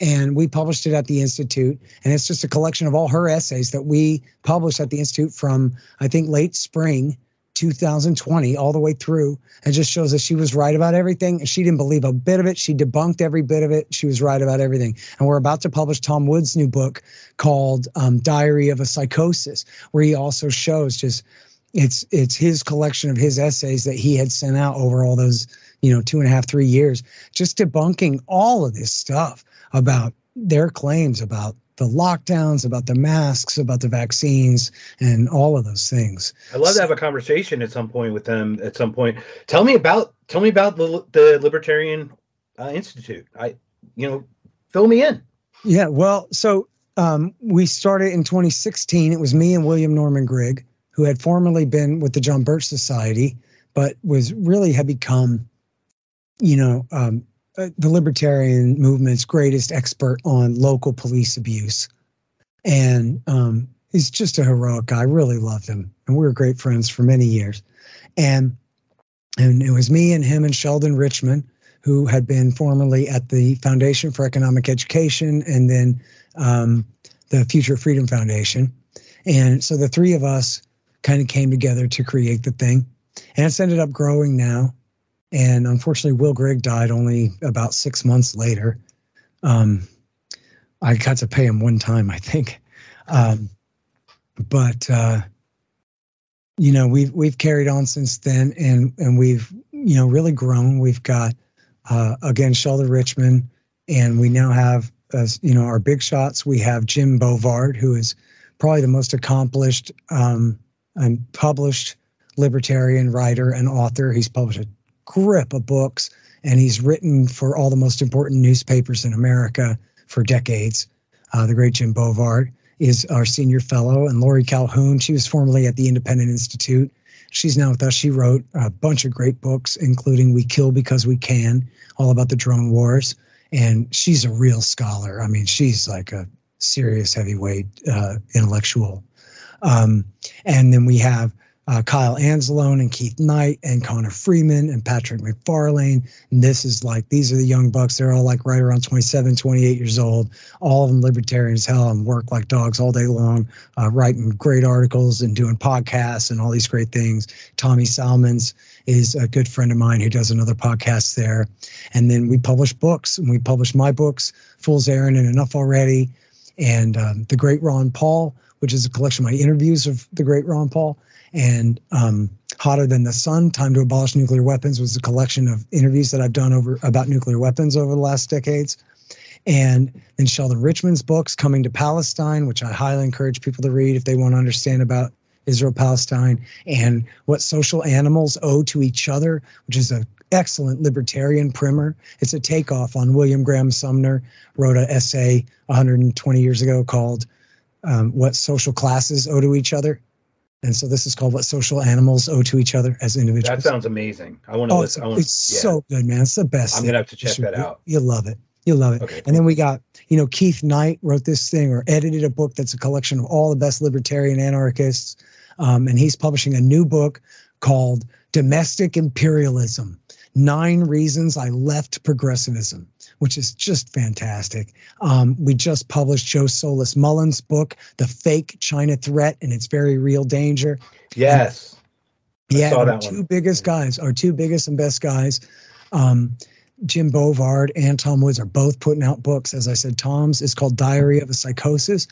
And we published it at the institute and it's just a collection of all her essays that we published at the institute from i think late spring 2020 all the way through. And just shows that she was right about everything she didn't believe a bit of it. She debunked every bit of it. She was right about everything. And we're about to publish tom wood's new book called um, diary of a psychosis where he also shows just it's it's his collection of his essays that he had sent out over all those you know two and a half three years just debunking all of this stuff about their claims about the lockdowns about the masks about the vaccines and all of those things. I'd love to have a conversation at some point with them at some point. Tell me about tell me about the, the libertarian uh, institute. I you know fill me in. Yeah well so um, we started in 2016 it was me and william norman grigg who had formerly been with the John Birch Society, but was really had become, you know, um, the libertarian movement's greatest expert on local police abuse. And um, he's just a heroic guy. I really loved him. And we were great friends for many years. And and it was me and him and Sheldon Richman, who had been formerly at the Foundation for Economic Education and then um, the Future Freedom Foundation. And so the three of us kind of came together to create the thing. And it's ended up growing now. And unfortunately, Will Grigg died only about six months later. Um, I got to pay him one time, I think. Um, but uh, you know, we've we've carried on since then, and and we've you know really grown. We've got uh, again Sheldon Richman, and we now have you know our big shots. We have Jim Bovard, who is probably the most accomplished um, and published libertarian writer and author. He's published a grip of books and he's written for all the most important newspapers in America for decades. Uh, the great Jim Bovard is our senior fellow, and Laurie Calhoun, she was formerly at the Independent Institute. She's now with us. She wrote a bunch of great books, including We Kill Because We Can, all about the drone wars. And she's a real scholar. I mean, she's like a serious heavyweight uh, intellectual um, and then we have uh, Kyle Anzalone and Keith Knight and Connor Freeman and Patrick McFarlane. And this is like, these are the young bucks. They're all like right around 27, 28 years old. All of them libertarian as hell and work like dogs all day long, uh, writing great articles and doing podcasts and all these great things. Tommy Salmons is a good friend of mine who does another podcast there. And then we publish books and we publish my books, Fool's Errand and Enough Already. And um, the great Ron Paul which is a collection of my interviews of the great Ron Paul. And um, Hotter Than the Sun, Time to Abolish Nuclear Weapons was a collection of interviews that I've done over about nuclear weapons over the last decades. And then Sheldon Richman's books, Coming to Palestine, which I highly encourage people to read if they want to understand about Israel Palestine and what social animals owe to each other, which is an excellent libertarian primer. It's a takeoff on William Graham Sumner, wrote an essay 120 years ago called um, what social classes owe to each other. And so this is called what social animals owe to each other as individuals. That sounds amazing. I want to oh, listen. It's, it's yeah. so good, man. It's the best. I'm gonna have to check that out. You'll love it. You'll love it. Okay. And then we got, you know, Keith Knight wrote this thing or edited a book that's a collection of all the best libertarian anarchists. Um, and he's publishing a new book called Domestic Imperialism Nine Reasons I Left Progressivism which is just fantastic. Um, we just published Joe Solis Mullen's book, The Fake China Threat and Its Very Real Danger. Yes. And, yeah, our two one. biggest guys, our two biggest and best guys, um, Jim Bovard and Tom Woods are both putting out books. As I said, Tom's is called Diary of a Psychosis,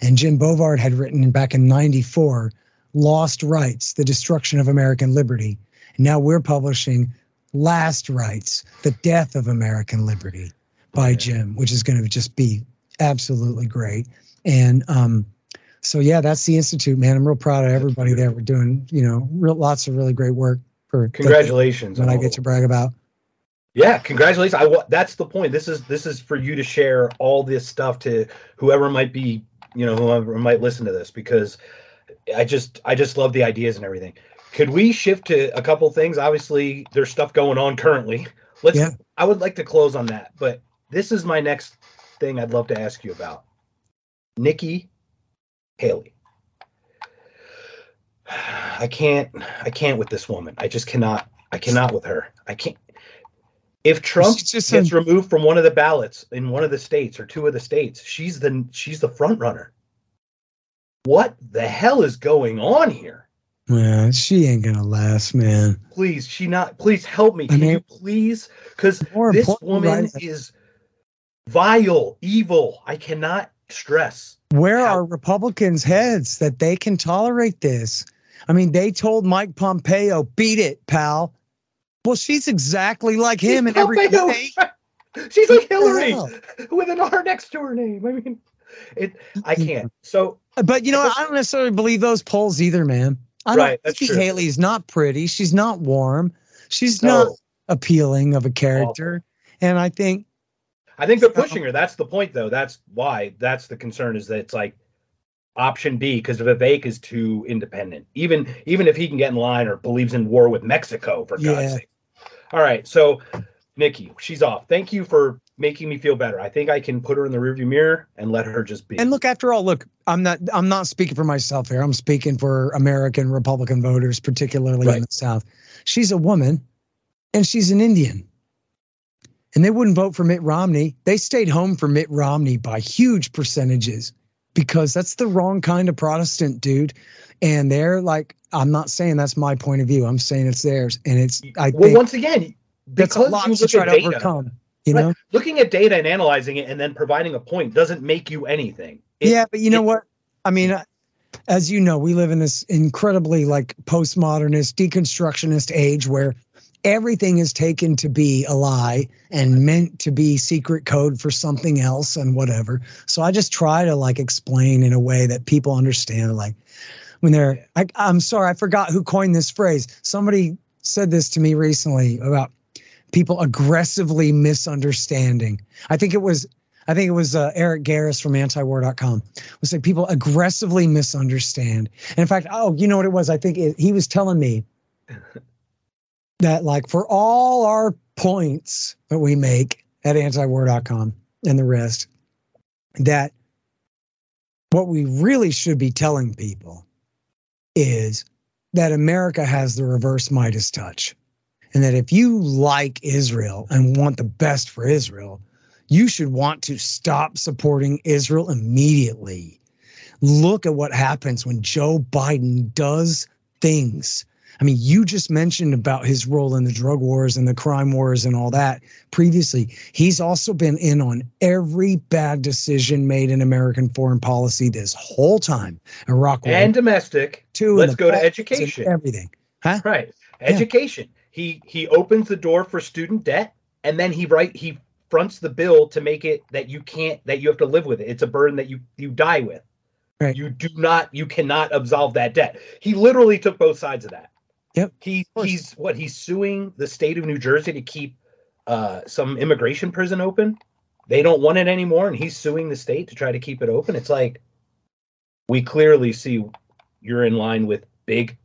and Jim Bovard had written back in '94 Lost Rights: The Destruction of American Liberty. And now we're publishing Last Rites, The Death of American Liberty by Jim, which is going to just be absolutely great. And um, so, yeah, that's the Institute, man. I'm real proud of everybody there. We're doing, you know, real, lots of really great work for congratulations. When I get to brag about. Yeah, congratulations. I that's the point. This is this is for you to share all this stuff to whoever might be, you know, whoever might listen to this because I just I just love the ideas and everything. Could we shift to a couple things? Obviously, there's stuff going on currently. Let's. Yeah. I would like to close on that, but this is my next thing I'd love to ask you about. Nikki Haley. *sighs* I can't. I can't with this woman. I just cannot. I cannot with her. I can't. If Trump gets a, removed from one of the ballots in one of the states or two of the states, she's the she's the front runner. What the hell is going on here? Yeah, she ain't gonna last, man. Please, she not. Please help me. Can I mean, you please? Because this woman right? is vile, evil. I cannot stress. Where how- are Republicans' heads that they can tolerate this? I mean, they told Mike Pompeo, "Beat it, pal." Well, she's exactly like him in every way. *laughs* She's like Hillary *laughs* with an R next to her name. I mean, it. I can't. So But you know, I don't necessarily believe those polls either, man. I don't think true. Haley's not pretty. She's not warm. She's no, not appealing of a character. And I think I think they're pushing her. That's the point, though. That's why. That's the concern. Is that it's like option B because Vivek is too independent. Even even if he can get in line or believes in war with Mexico, for Yeah. God's sake. All right, so Nikki, she's off. Thank you for making me feel better. I think I can put her in the rearview mirror and let her just be. and look after all, look, I'm not I'm not speaking for myself here. I'm speaking for American Republican voters, particularly in the South. She's a woman and she's an Indian. And they wouldn't vote for Mitt Romney. They stayed home for Mitt Romney by huge percentages because that's the wrong kind of Protestant, dude. And they're like, I'm not saying that's my point of view. I'm saying it's theirs. And it's I well, think once again, that's a because lot you to try to data, overcome. You Right. know? looking at data and analyzing it and then providing a point doesn't make you anything. It- yeah, but you know it- what? I mean, uh, as you know, we live in this incredibly like postmodernist, deconstructionist age where everything is taken to be a lie and meant to be secret code for something else and whatever. So I just try to like explain in a way that people understand. Like when they're, I, I'm sorry, I forgot who coined this phrase. Somebody said this to me recently about people aggressively misunderstanding. I think it was I think it was uh, Eric Garris from antiwar.com. Was like people aggressively misunderstand. And in fact, oh, you know what it was? I think it, he was telling me *laughs* that like for all our points that we make at antiwar.com and the rest, that what we really should be telling people is that America has the reverse Midas touch. And that if you like Israel and want the best for Israel, you should want to stop supporting Israel immediately. Look at what happens when Joe Biden does things. I mean, you just mentioned about his role in the drug wars and the crime wars and all that previously. He's also been in on every bad decision made in American foreign policy this whole time. Iraq War and domestic. Two, let's go to education. everything. Huh? Right. Education. He he opens the door for student debt and then he write he fronts the bill to make it that you can't that you have to live with it. It's a burden that you you die with. Right. You do not you cannot absolve that debt. He literally took both sides of that. Yep, He he's what he's suing the state of New Jersey to keep uh some immigration prison open. They don't want it anymore and he's suing the state to try to keep it open. It's like we clearly see you're in line with big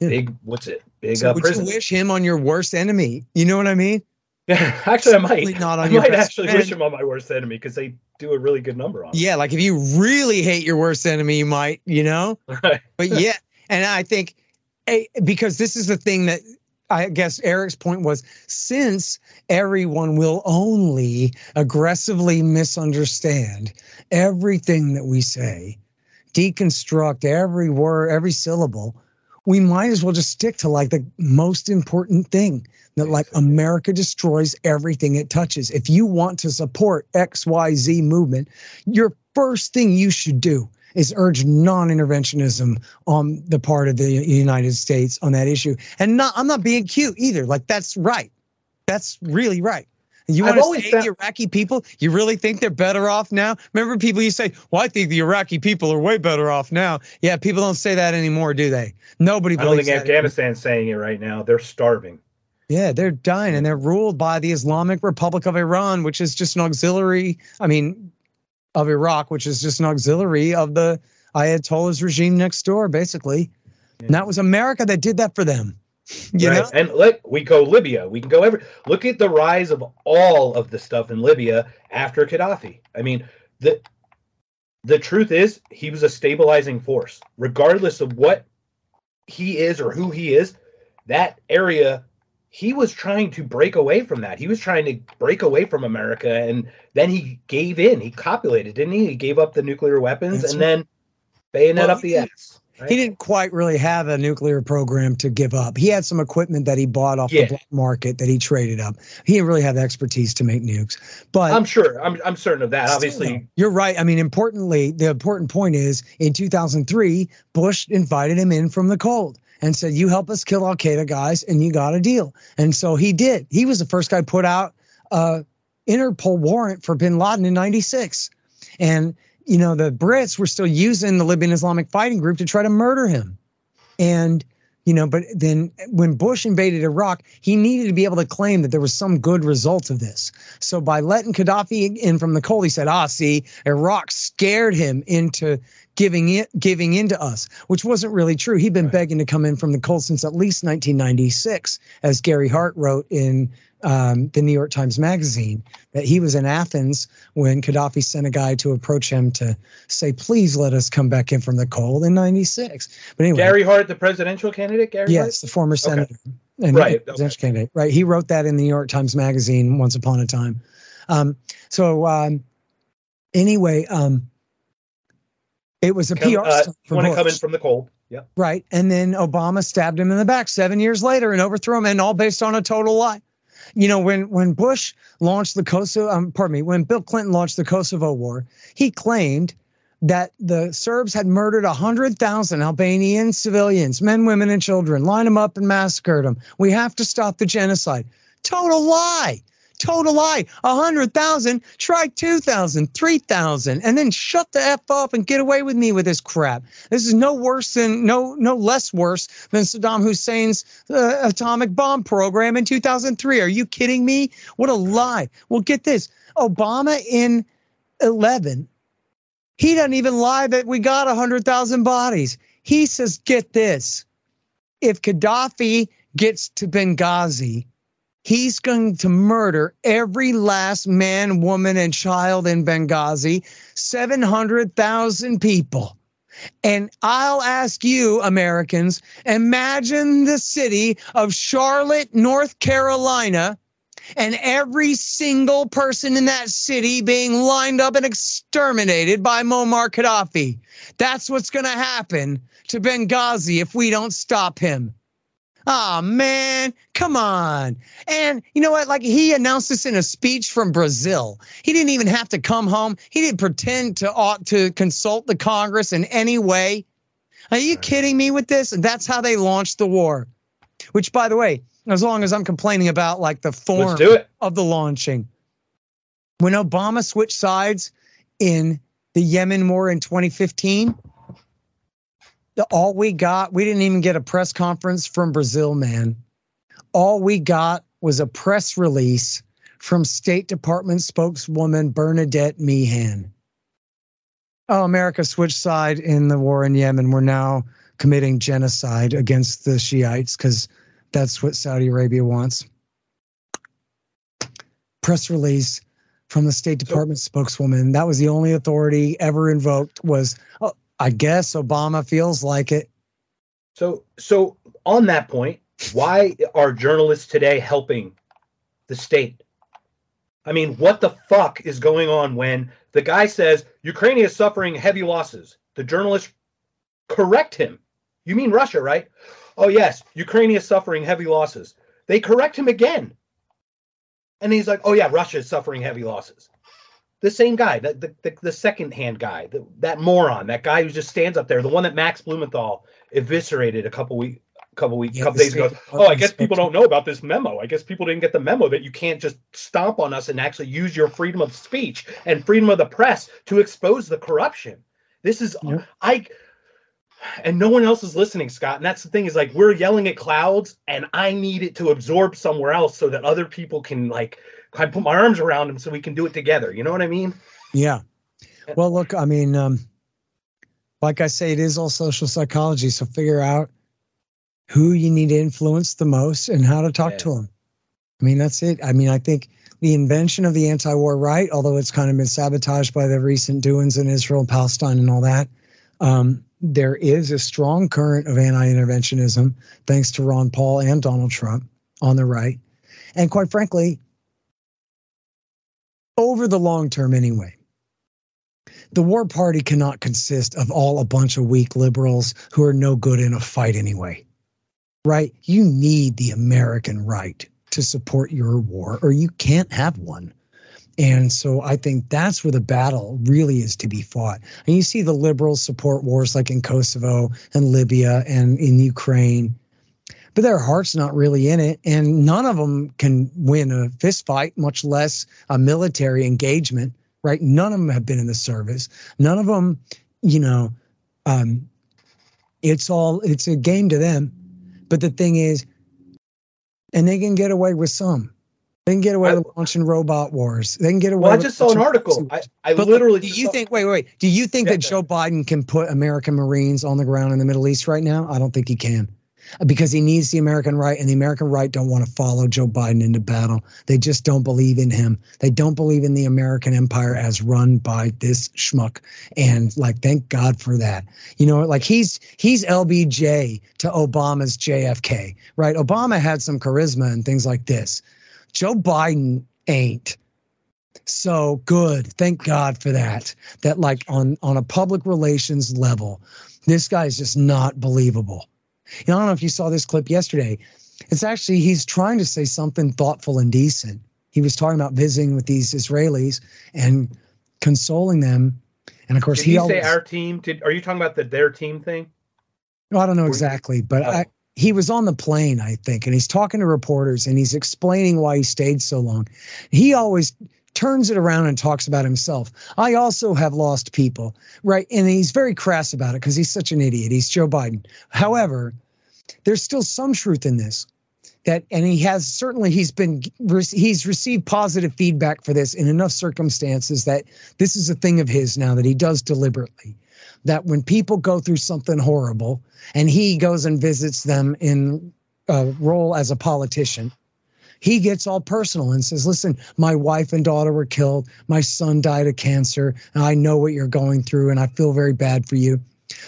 Yeah. big what's it? Big So would prison. you wish him on your worst enemy? You know what I mean? Yeah, *laughs* actually, I might. Not on I your might actually friend. wish him on my worst enemy because they do a really good number on. Yeah, like if you really hate your worst enemy, you might, you know? Right. But *laughs* yeah, and I think because this is the thing that I guess Eric's point was since everyone will only aggressively misunderstand everything that we say, deconstruct every word, every syllable, we might as well just stick to like the most important thing that like America destroys everything it touches. If you want to support XYZ movement, your first thing you should do is urge non-interventionism on the part of the United States on that issue. And not I'm not being cute either. Like that's right. That's really right. You I've want to always save found- the Iraqi people? You really think they're better off now? Remember people you say, "Well, I think the Iraqi people are way better off now." Yeah, people don't say that anymore, do they? Nobody I don't think that. Afghanistan's saying it right now. They're starving. Yeah, they're dying and they're ruled by the Islamic Republic of Iran, which is just an auxiliary, I mean, of Iraq, which is just an auxiliary of the Ayatollah's regime next door, basically. And that was America that did that for them. You right. know? And look, we go Libya. We can go every. Look at the rise of all of the stuff in Libya after Gaddafi. I mean, the the truth is he was a stabilizing force, regardless of what he is or who he is. That area, he was trying to break away from that. He was trying to break away from America, and then he gave in. He copulated, didn't he? He gave up the nuclear weapons, That's and then bayonet Well, up the ass. Right? He didn't quite really have a nuclear program to give up. He had some equipment that he bought off yeah. the black market that he traded up. He didn't really have expertise to make nukes. But I'm sure, I'm, I'm certain of that. Obviously, you're right. I mean, importantly, the important point is in 2003, Bush invited him in from the cold and said, "You help us kill Al Qaeda guys, and you got a deal." And so he did. He was the first guy put out a Interpol warrant for Bin Laden in '96, and you know, the Brits were still using the Libyan Islamic Fighting Group to try to murder him. And, you know, but then when Bush invaded Iraq, he needed to be able to claim that there was some good result of this. So by letting Gaddafi in from the cold, he said, ah, see, Iraq scared him into giving it giving in to us, which wasn't really true. He'd been right. begging to come in from the cold since at least 1996, as Gary Hart wrote in um, the New York Times Magazine that he was in Athens when Gaddafi sent a guy to approach him to say, please let us come back in from the cold in 96. But anyway. Gary Hart, the presidential candidate? Gary yes, Hart? the former senator. Okay. And right. Presidential okay. candidate. Right. He wrote that in the New York Times Magazine once upon a time. Um, so um, anyway, um, it was a come, PR uh, want to come in from the cold. Yeah. Right. And then Obama stabbed him in the back seven years later and overthrew him, and all based on a total lie. You know, when when Bush launched the Kosovo, um, pardon me, when Bill Clinton launched the Kosovo War, he claimed that the Serbs had murdered 100,000 Albanian civilians, men, women, and children, lined them up and massacred them. We have to stop the genocide. Total lie. Total lie. A hundred thousand, try two thousand, three thousand, and then shut the f up and get away with me with this crap. This is no worse than no no less worse than Saddam Hussein's uh, atomic bomb program in 2003. Are you kidding me? What a lie. Well, get this. Obama in 11, he doesn't even lie that we got a hundred thousand bodies. He says, get this. If Gaddafi gets to Benghazi, He's going to murder every last man, woman, and child in Benghazi, 700,000 people. And I'll ask you, Americans, imagine the city of Charlotte, North Carolina, and every single person in that city being lined up and exterminated by Muammar Gaddafi. That's what's going to happen to Benghazi if we don't stop him. Oh man, come on. And you know what? Like he announced this in a speech from Brazil. He didn't even have to come home. He didn't pretend to ought to consult the Congress in any way. Are you kidding me with this? That's how they launched the war. Which by the way, as long as I'm complaining about like the form of the launching. When Obama switched sides in the Yemen war in 2015, all we got, we didn't even get a press conference from Brazil, man. All we got was a press release from State Department spokeswoman Bernadette Meehan. Oh, America switched side in the war in Yemen. We're now committing genocide against the Shiites because that's what Saudi Arabia wants. Press release from the State Department spokeswoman. That was the only authority ever invoked was, oh, I guess Obama feels like it. So, so on that point, why are journalists today helping the state? I mean, what the fuck is going on when the guy says Ukraine is suffering heavy losses? The journalists correct him. You mean Russia, right? Oh, yes, Ukraine is suffering heavy losses. They correct him again. And he's like, oh, yeah, Russia is suffering heavy losses the same guy, the the, the, the second hand guy, the, that moron, that guy who just stands up there, the one that Max Blumenthal eviscerated a couple weeks couple weeks, yeah, couple days ago. Oh, I guess people don't know about this memo. I guess people didn't get the memo that you can't just stomp on us and actually use your freedom of speech and freedom of the press to expose the corruption. This is yeah. I and no one else is listening, Scott. And that's the thing is like we're yelling at clouds and I need it to absorb somewhere else so that other people can like I put my arms around him so we can do it together. You know what I mean? Yeah. Well, look, I mean, um, like I say, it is all social psychology. So figure out who you need to influence the most and how to talk to them. I mean, that's it. I mean, I think the invention of the anti-war right, although it's kind of been sabotaged by the recent doings in Israel and Palestine and all that, um, there is a strong current of anti-interventionism thanks to Ron Paul and Donald Trump on the right. And quite frankly, over the long term anyway. the war party cannot consist of all a bunch of weak liberals who are no good in a fight anyway. Right? You need the American right to support your war, or you can't have one. And so I think that's where the battle really is to be fought. And you see the liberals support wars like in Kosovo and Libya and in Ukraine, but their heart's not really in it. And none of them can win a fist fight, much less a military engagement, right? None of them have been in the service. None of them, you know, um, it's all, it's a game to them. But the thing is, and they can get away with some they can get away I, with launching robot wars. They can get away. Well, I just saw an article. I, I literally. Do you saw, think? Wait, wait. Do you think yeah, that Joe Biden can put American Marines on the ground in the Middle East right now? I don't think he can, because he needs the American right, and the American right don't want to follow Joe Biden into battle. They just don't believe in him. They don't believe in the American empire as run by this schmuck. And like, thank God for that. You know, like he's he's LBJ to Obama's JFK. Right? Obama had some charisma and things like this Joe Biden ain't. So good. Thank God for that. That like on on a public relations level, this guy is just not believable. You know, I don't know if you saw this clip yesterday. It's actually he's trying to say something thoughtful and decent. He was talking about visiting with these Israelis and consoling them. And of course, Did he, he always, say our team. Did are you talking about the their team thing? I don't know exactly, but oh. I, he was on the plane, I think, and he's talking to reporters and he's explaining why he stayed so long. He always turns it around and talks about himself. I also have lost people, right? And he's very crass about it because he's such an idiot. He's Joe Biden. However, there's still some truth in this that and he has certainly he's been he's received positive feedback for this in enough circumstances that this is a thing of his now that he does deliberately that when people go through something horrible and he goes and visits them in a role as a politician, he gets all personal and says, Listen, my wife and daughter were killed. My son died of cancer. And I know what you're going through and I feel very bad for you.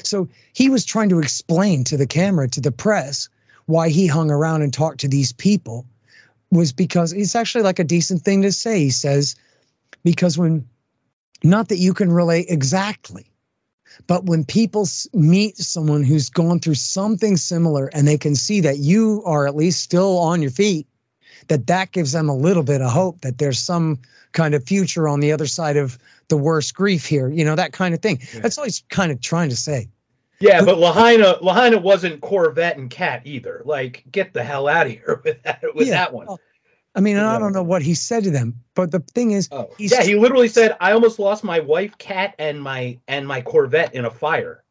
So he was trying to explain to the camera, to the press, why he hung around and talked to these people was because it's actually like a decent thing to say. He says, because when, not that you can relate exactly, but when people meet someone who's gone through something similar and they can see that you are at least still on your feet, that that gives them a little bit of hope that there's some kind of future on the other side of the worst grief here, you know, that kind of thing. Yeah. That's all he's kind of trying to say. Yeah, but Lahaina Lahaina wasn't Corvette and Cat either. Like, get the hell out of here *laughs* with that with yeah. that one. Well, I mean, I don't know what he said to them, but the thing is, oh. yeah, he literally said, "I almost lost my wife, cat, and my and my Corvette in a fire."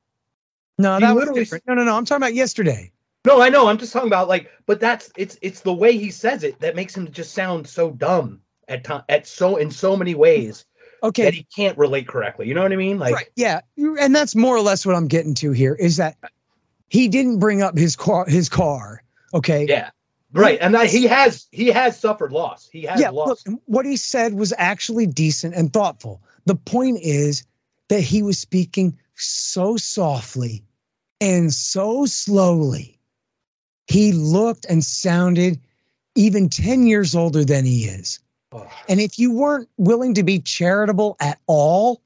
No, he that was different. No, no, no. I'm talking about yesterday. No, I know. I'm just talking about like, but that's it's it's the way he says it that makes him just sound so dumb at time at so in so many ways. Okay, that he can't relate correctly. You know what I mean? Like, right? Yeah, and that's more or less what I'm getting to here is that he didn't bring up his car. His car. Okay. Yeah. Right, and that he has he has suffered loss. He has yeah, lost. Look, what he said was actually decent and thoughtful. The point is that he was speaking so softly and so slowly. He looked and sounded even 10 years older than he is. And if you weren't willing to be charitable at all,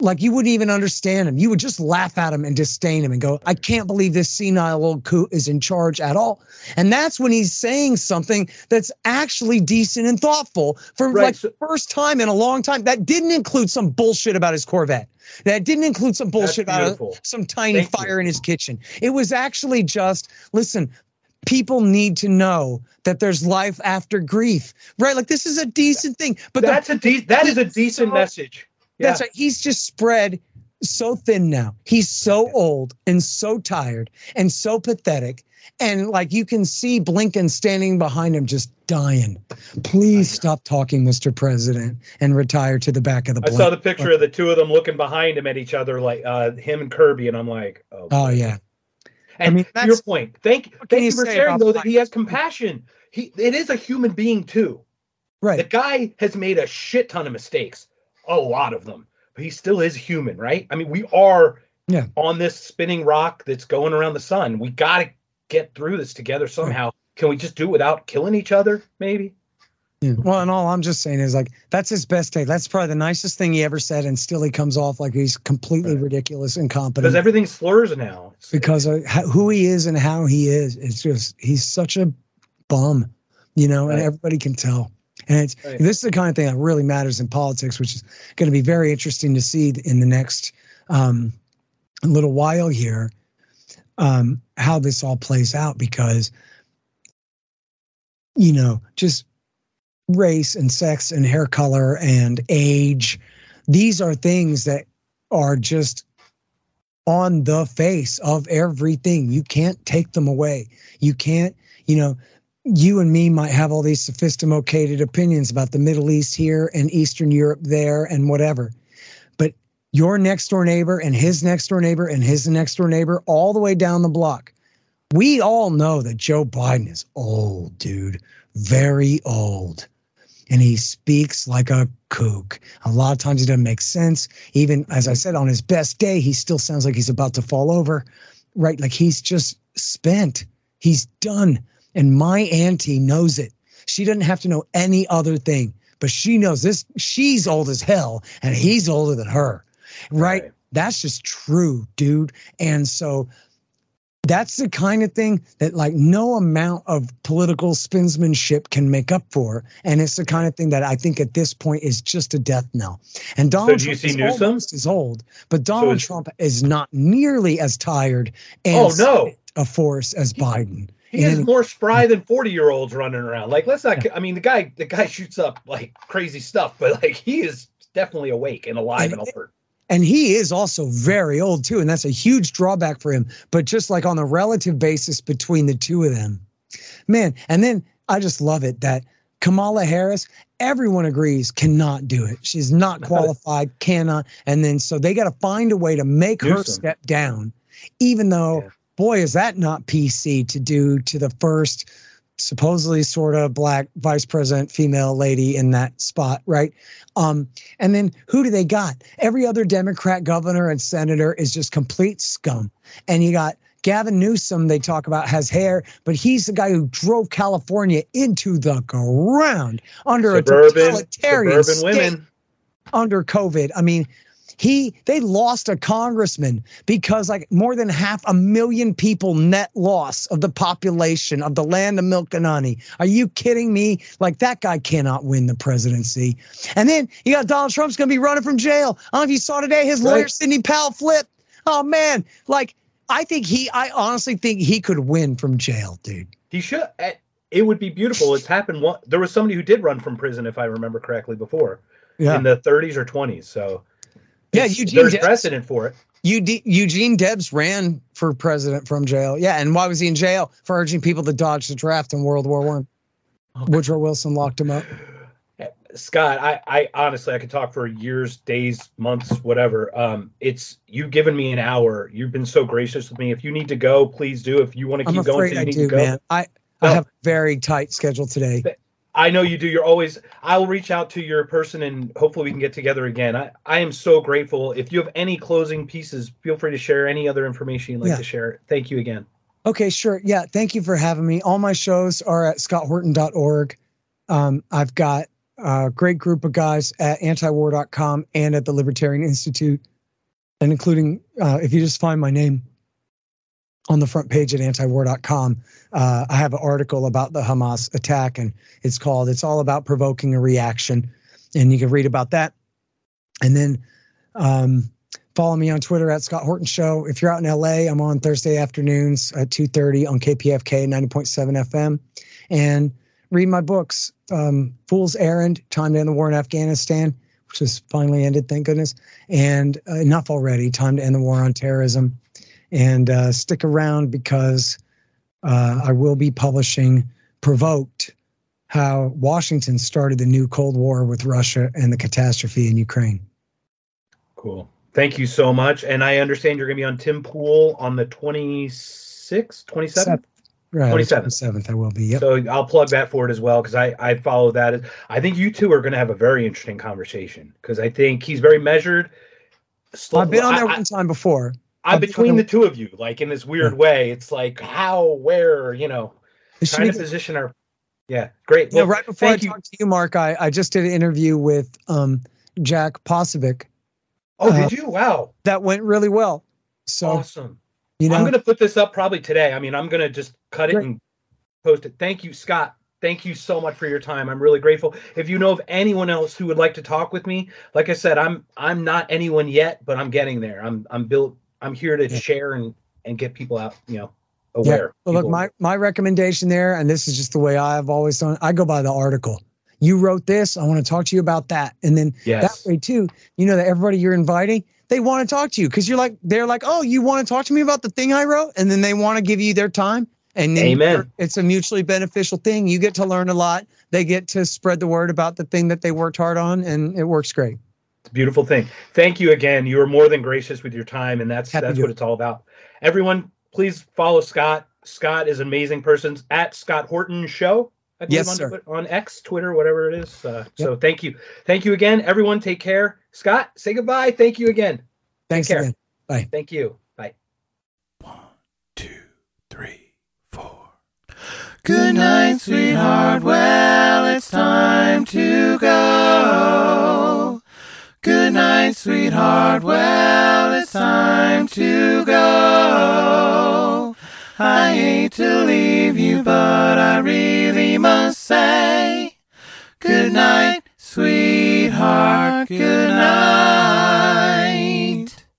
like you wouldn't even understand him. You would just laugh at him and disdain him and go, I can't believe this senile old coot is in charge at all. And that's when he's saying something that's actually decent and thoughtful for right. like the first time in a long time. That didn't include some bullshit about his Corvette. That didn't include some bullshit about some tiny Thank fire you. in his kitchen. It was actually just, listen, people need to know that there's life after grief, right? Like this is a decent thing. But that's the, a de- that is a decent so, message. Yeah. That's right. He's just spread so thin now. He's so old and so tired and so pathetic. And like you can see Blinken standing behind him just dying. Please stop talking, Mr. President, and retire to the back of the I saw the picture of the two of them looking behind him at each other, like uh, him and Kirby, and I'm like, oh, oh yeah. And I mean, to your point, thank, thank you, you for sharing though that he has compassion. He it is a human being too. Right. The guy has made a shit ton of mistakes a lot of them, but he still is human, right? I mean, we are yeah. on this spinning rock that's going around the sun. We got to get through this together somehow. Right. Can we just do it without killing each other, maybe? Yeah. Well, and all I'm just saying is like that's his best day. That's probably the nicest thing he ever said, and still he comes off like he's completely right. ridiculous and incompetent. Because everything slurs now. It's, because of who he is and how he is. It's just he's such a bum, you know, right. and everybody can tell. And it's right. this is the kind of thing that really matters in politics, which is going to be very interesting to see in the next um, little while here um, how this all plays out because you know just race and sex and hair color and age these are things that are just on the face of everything you can't take them away you can't you know you and me might have all these sophisticated opinions about the Middle East here and Eastern Europe there and whatever. But your next door neighbor and his next door neighbor and his next door neighbor, all the way down the block, we all know that Joe Biden is old, dude, very old. And he speaks like a kook. A lot of times he doesn't make sense. Even as I said, on his best day, he still sounds like he's about to fall over, right? Like he's just spent. He's done. And my auntie knows it. She doesn't have to know any other thing, but she knows this. She's old as hell and he's older than her. Right? right. That's just true, dude. And so that's the kind of thing that like no amount of political spinsmanship can make up for and it's the kind of thing that i think at this point is just a death knell and donald so trump is Newsom? almost as old but donald so trump is not nearly as tired and oh no a force as biden he is more spry than 40 year olds running around. Like, let's not, I mean, the guy, the guy shoots up like crazy stuff, but like he is definitely awake and alive and, and alert. And he is also very old too. And that's a huge drawback for him. But just like on the relative basis between the two of them, man. And then I just love it that Kamala Harris, everyone agrees cannot do it. She's not *laughs* qualified, cannot. And then so they got to find a way to make her step down, even though yeah boy, is that not PC to do to the first supposedly sort of black vice president female lady in that spot, right? Um, and then who do they got? Every other Democrat governor and senator is just complete scum. And you got Gavin Newsom, they talk about has hair, but he's the guy who drove California into the ground under suburban, a totalitarian suburban women. under COVID. I mean, he they lost a congressman because like more than half a million people net loss of the population of the land of milk and honey. Are you kidding me? Like that guy cannot win the presidency. And then you got Donald Trump's to be running from jail. I don't know if you saw today his lawyer right. Sidney Powell flip. Oh man, like I think he I honestly think he could win from jail, dude. He should it would be beautiful. It's happened one, there was somebody who did run from prison if I remember correctly before. Yeah. In the 30s or 20s. So yeah, Eugene there's Debs, precedent for it. Eugene Debs ran for president from jail. Yeah, and why was he in jail? For urging people to dodge the draft in World War One. Woodrow Wilson locked him up. Scott, I, I honestly I could talk for years, days, months, whatever. Um, it's you've given me an hour. You've been so gracious with me. If you need to go, please do. If you want to keep I'm going, I do, man. I I have a very tight schedule today. I know you do. You're always. I'll reach out to your person and hopefully we can get together again. I, I am so grateful. If you have any closing pieces, feel free to share any other information you'd like yeah. to share. Thank you again. Okay, sure. Yeah, thank you for having me. All my shows are at scotthorton.org. Um, I've got a great group of guys at antiwar.com and at the Libertarian Institute, and including uh, if you just find my name, on the front page at antiwar.com, uh, I have an article about the Hamas attack, and it's called "It's All About Provoking a Reaction," and you can read about that. And then um, follow me on Twitter at Scott Horton Show. If you're out in LA, I'm on Thursday afternoons at 2:30 on KPFK 90.7 FM, and read my books, um, "Fool's Errand: Time to End the War in Afghanistan." Which has finally ended, thank goodness. And uh, enough already. Time to end the war on terrorism and uh, stick around because uh, I will be publishing Provoked How Washington Started the New Cold War with Russia and the Catastrophe in Ukraine. Cool. Thank you so much. And I understand you're going to be on Tim Pool on the 26th, 27th? Right, 27th. 27th, I will be. Yep. So I'll plug that for it as well because I, I follow that. I think you two are going to have a very interesting conversation because I think he's very measured. I've been on there I, one time before. I'm between the two of you, like in this weird way. It's like how, where, you know, trying to position our. Yeah, great. Well, right before I talked to you, Mark, I, I just did an interview with um, Jack Posobiec. Oh, uh, did you? Wow. That went really well. So awesome. You know, I'm going to put this up probably today. I mean, I'm going to just cut it and post it. Thank you, Scott. Thank you so much for your time. I'm really grateful. If you know of anyone else who would like to talk with me, like I said, I'm I'm not anyone yet, but I'm getting there. I'm I'm built. I'm here to yeah. share and and get people out. You know, aware. Yeah. Well, look, my my recommendation there, and this is just the way I've always done. I go by the article. You wrote this. I want to talk to you about that, and then yes. that way too. You know that everybody you're inviting, they want to talk to you because you're like they're like, oh, you want to talk to me about the thing I wrote, and then they want to give you their time. And Amen. it's a mutually beneficial thing. You get to learn a lot. They get to spread the word about the thing that they worked hard on, and it works great. It's a beautiful thing. Thank you again. You are more than gracious with your time, and that's Happy that's what it's all about. Everyone, please follow Scott. Scott is an amazing person. At Scott Horton Show. I yes, on, sir. on X, Twitter, whatever it is. Uh, yep. So thank you. Thank you again. Everyone, take care. Scott, say goodbye. Thank you again. Thanks again. Bye. Thank you. Bye. One, two, three. Good night, sweetheart. Well, it's time to go. Good night, sweetheart. Well, it's time to go. I hate to leave you, but I really must say, Good night, sweetheart. Good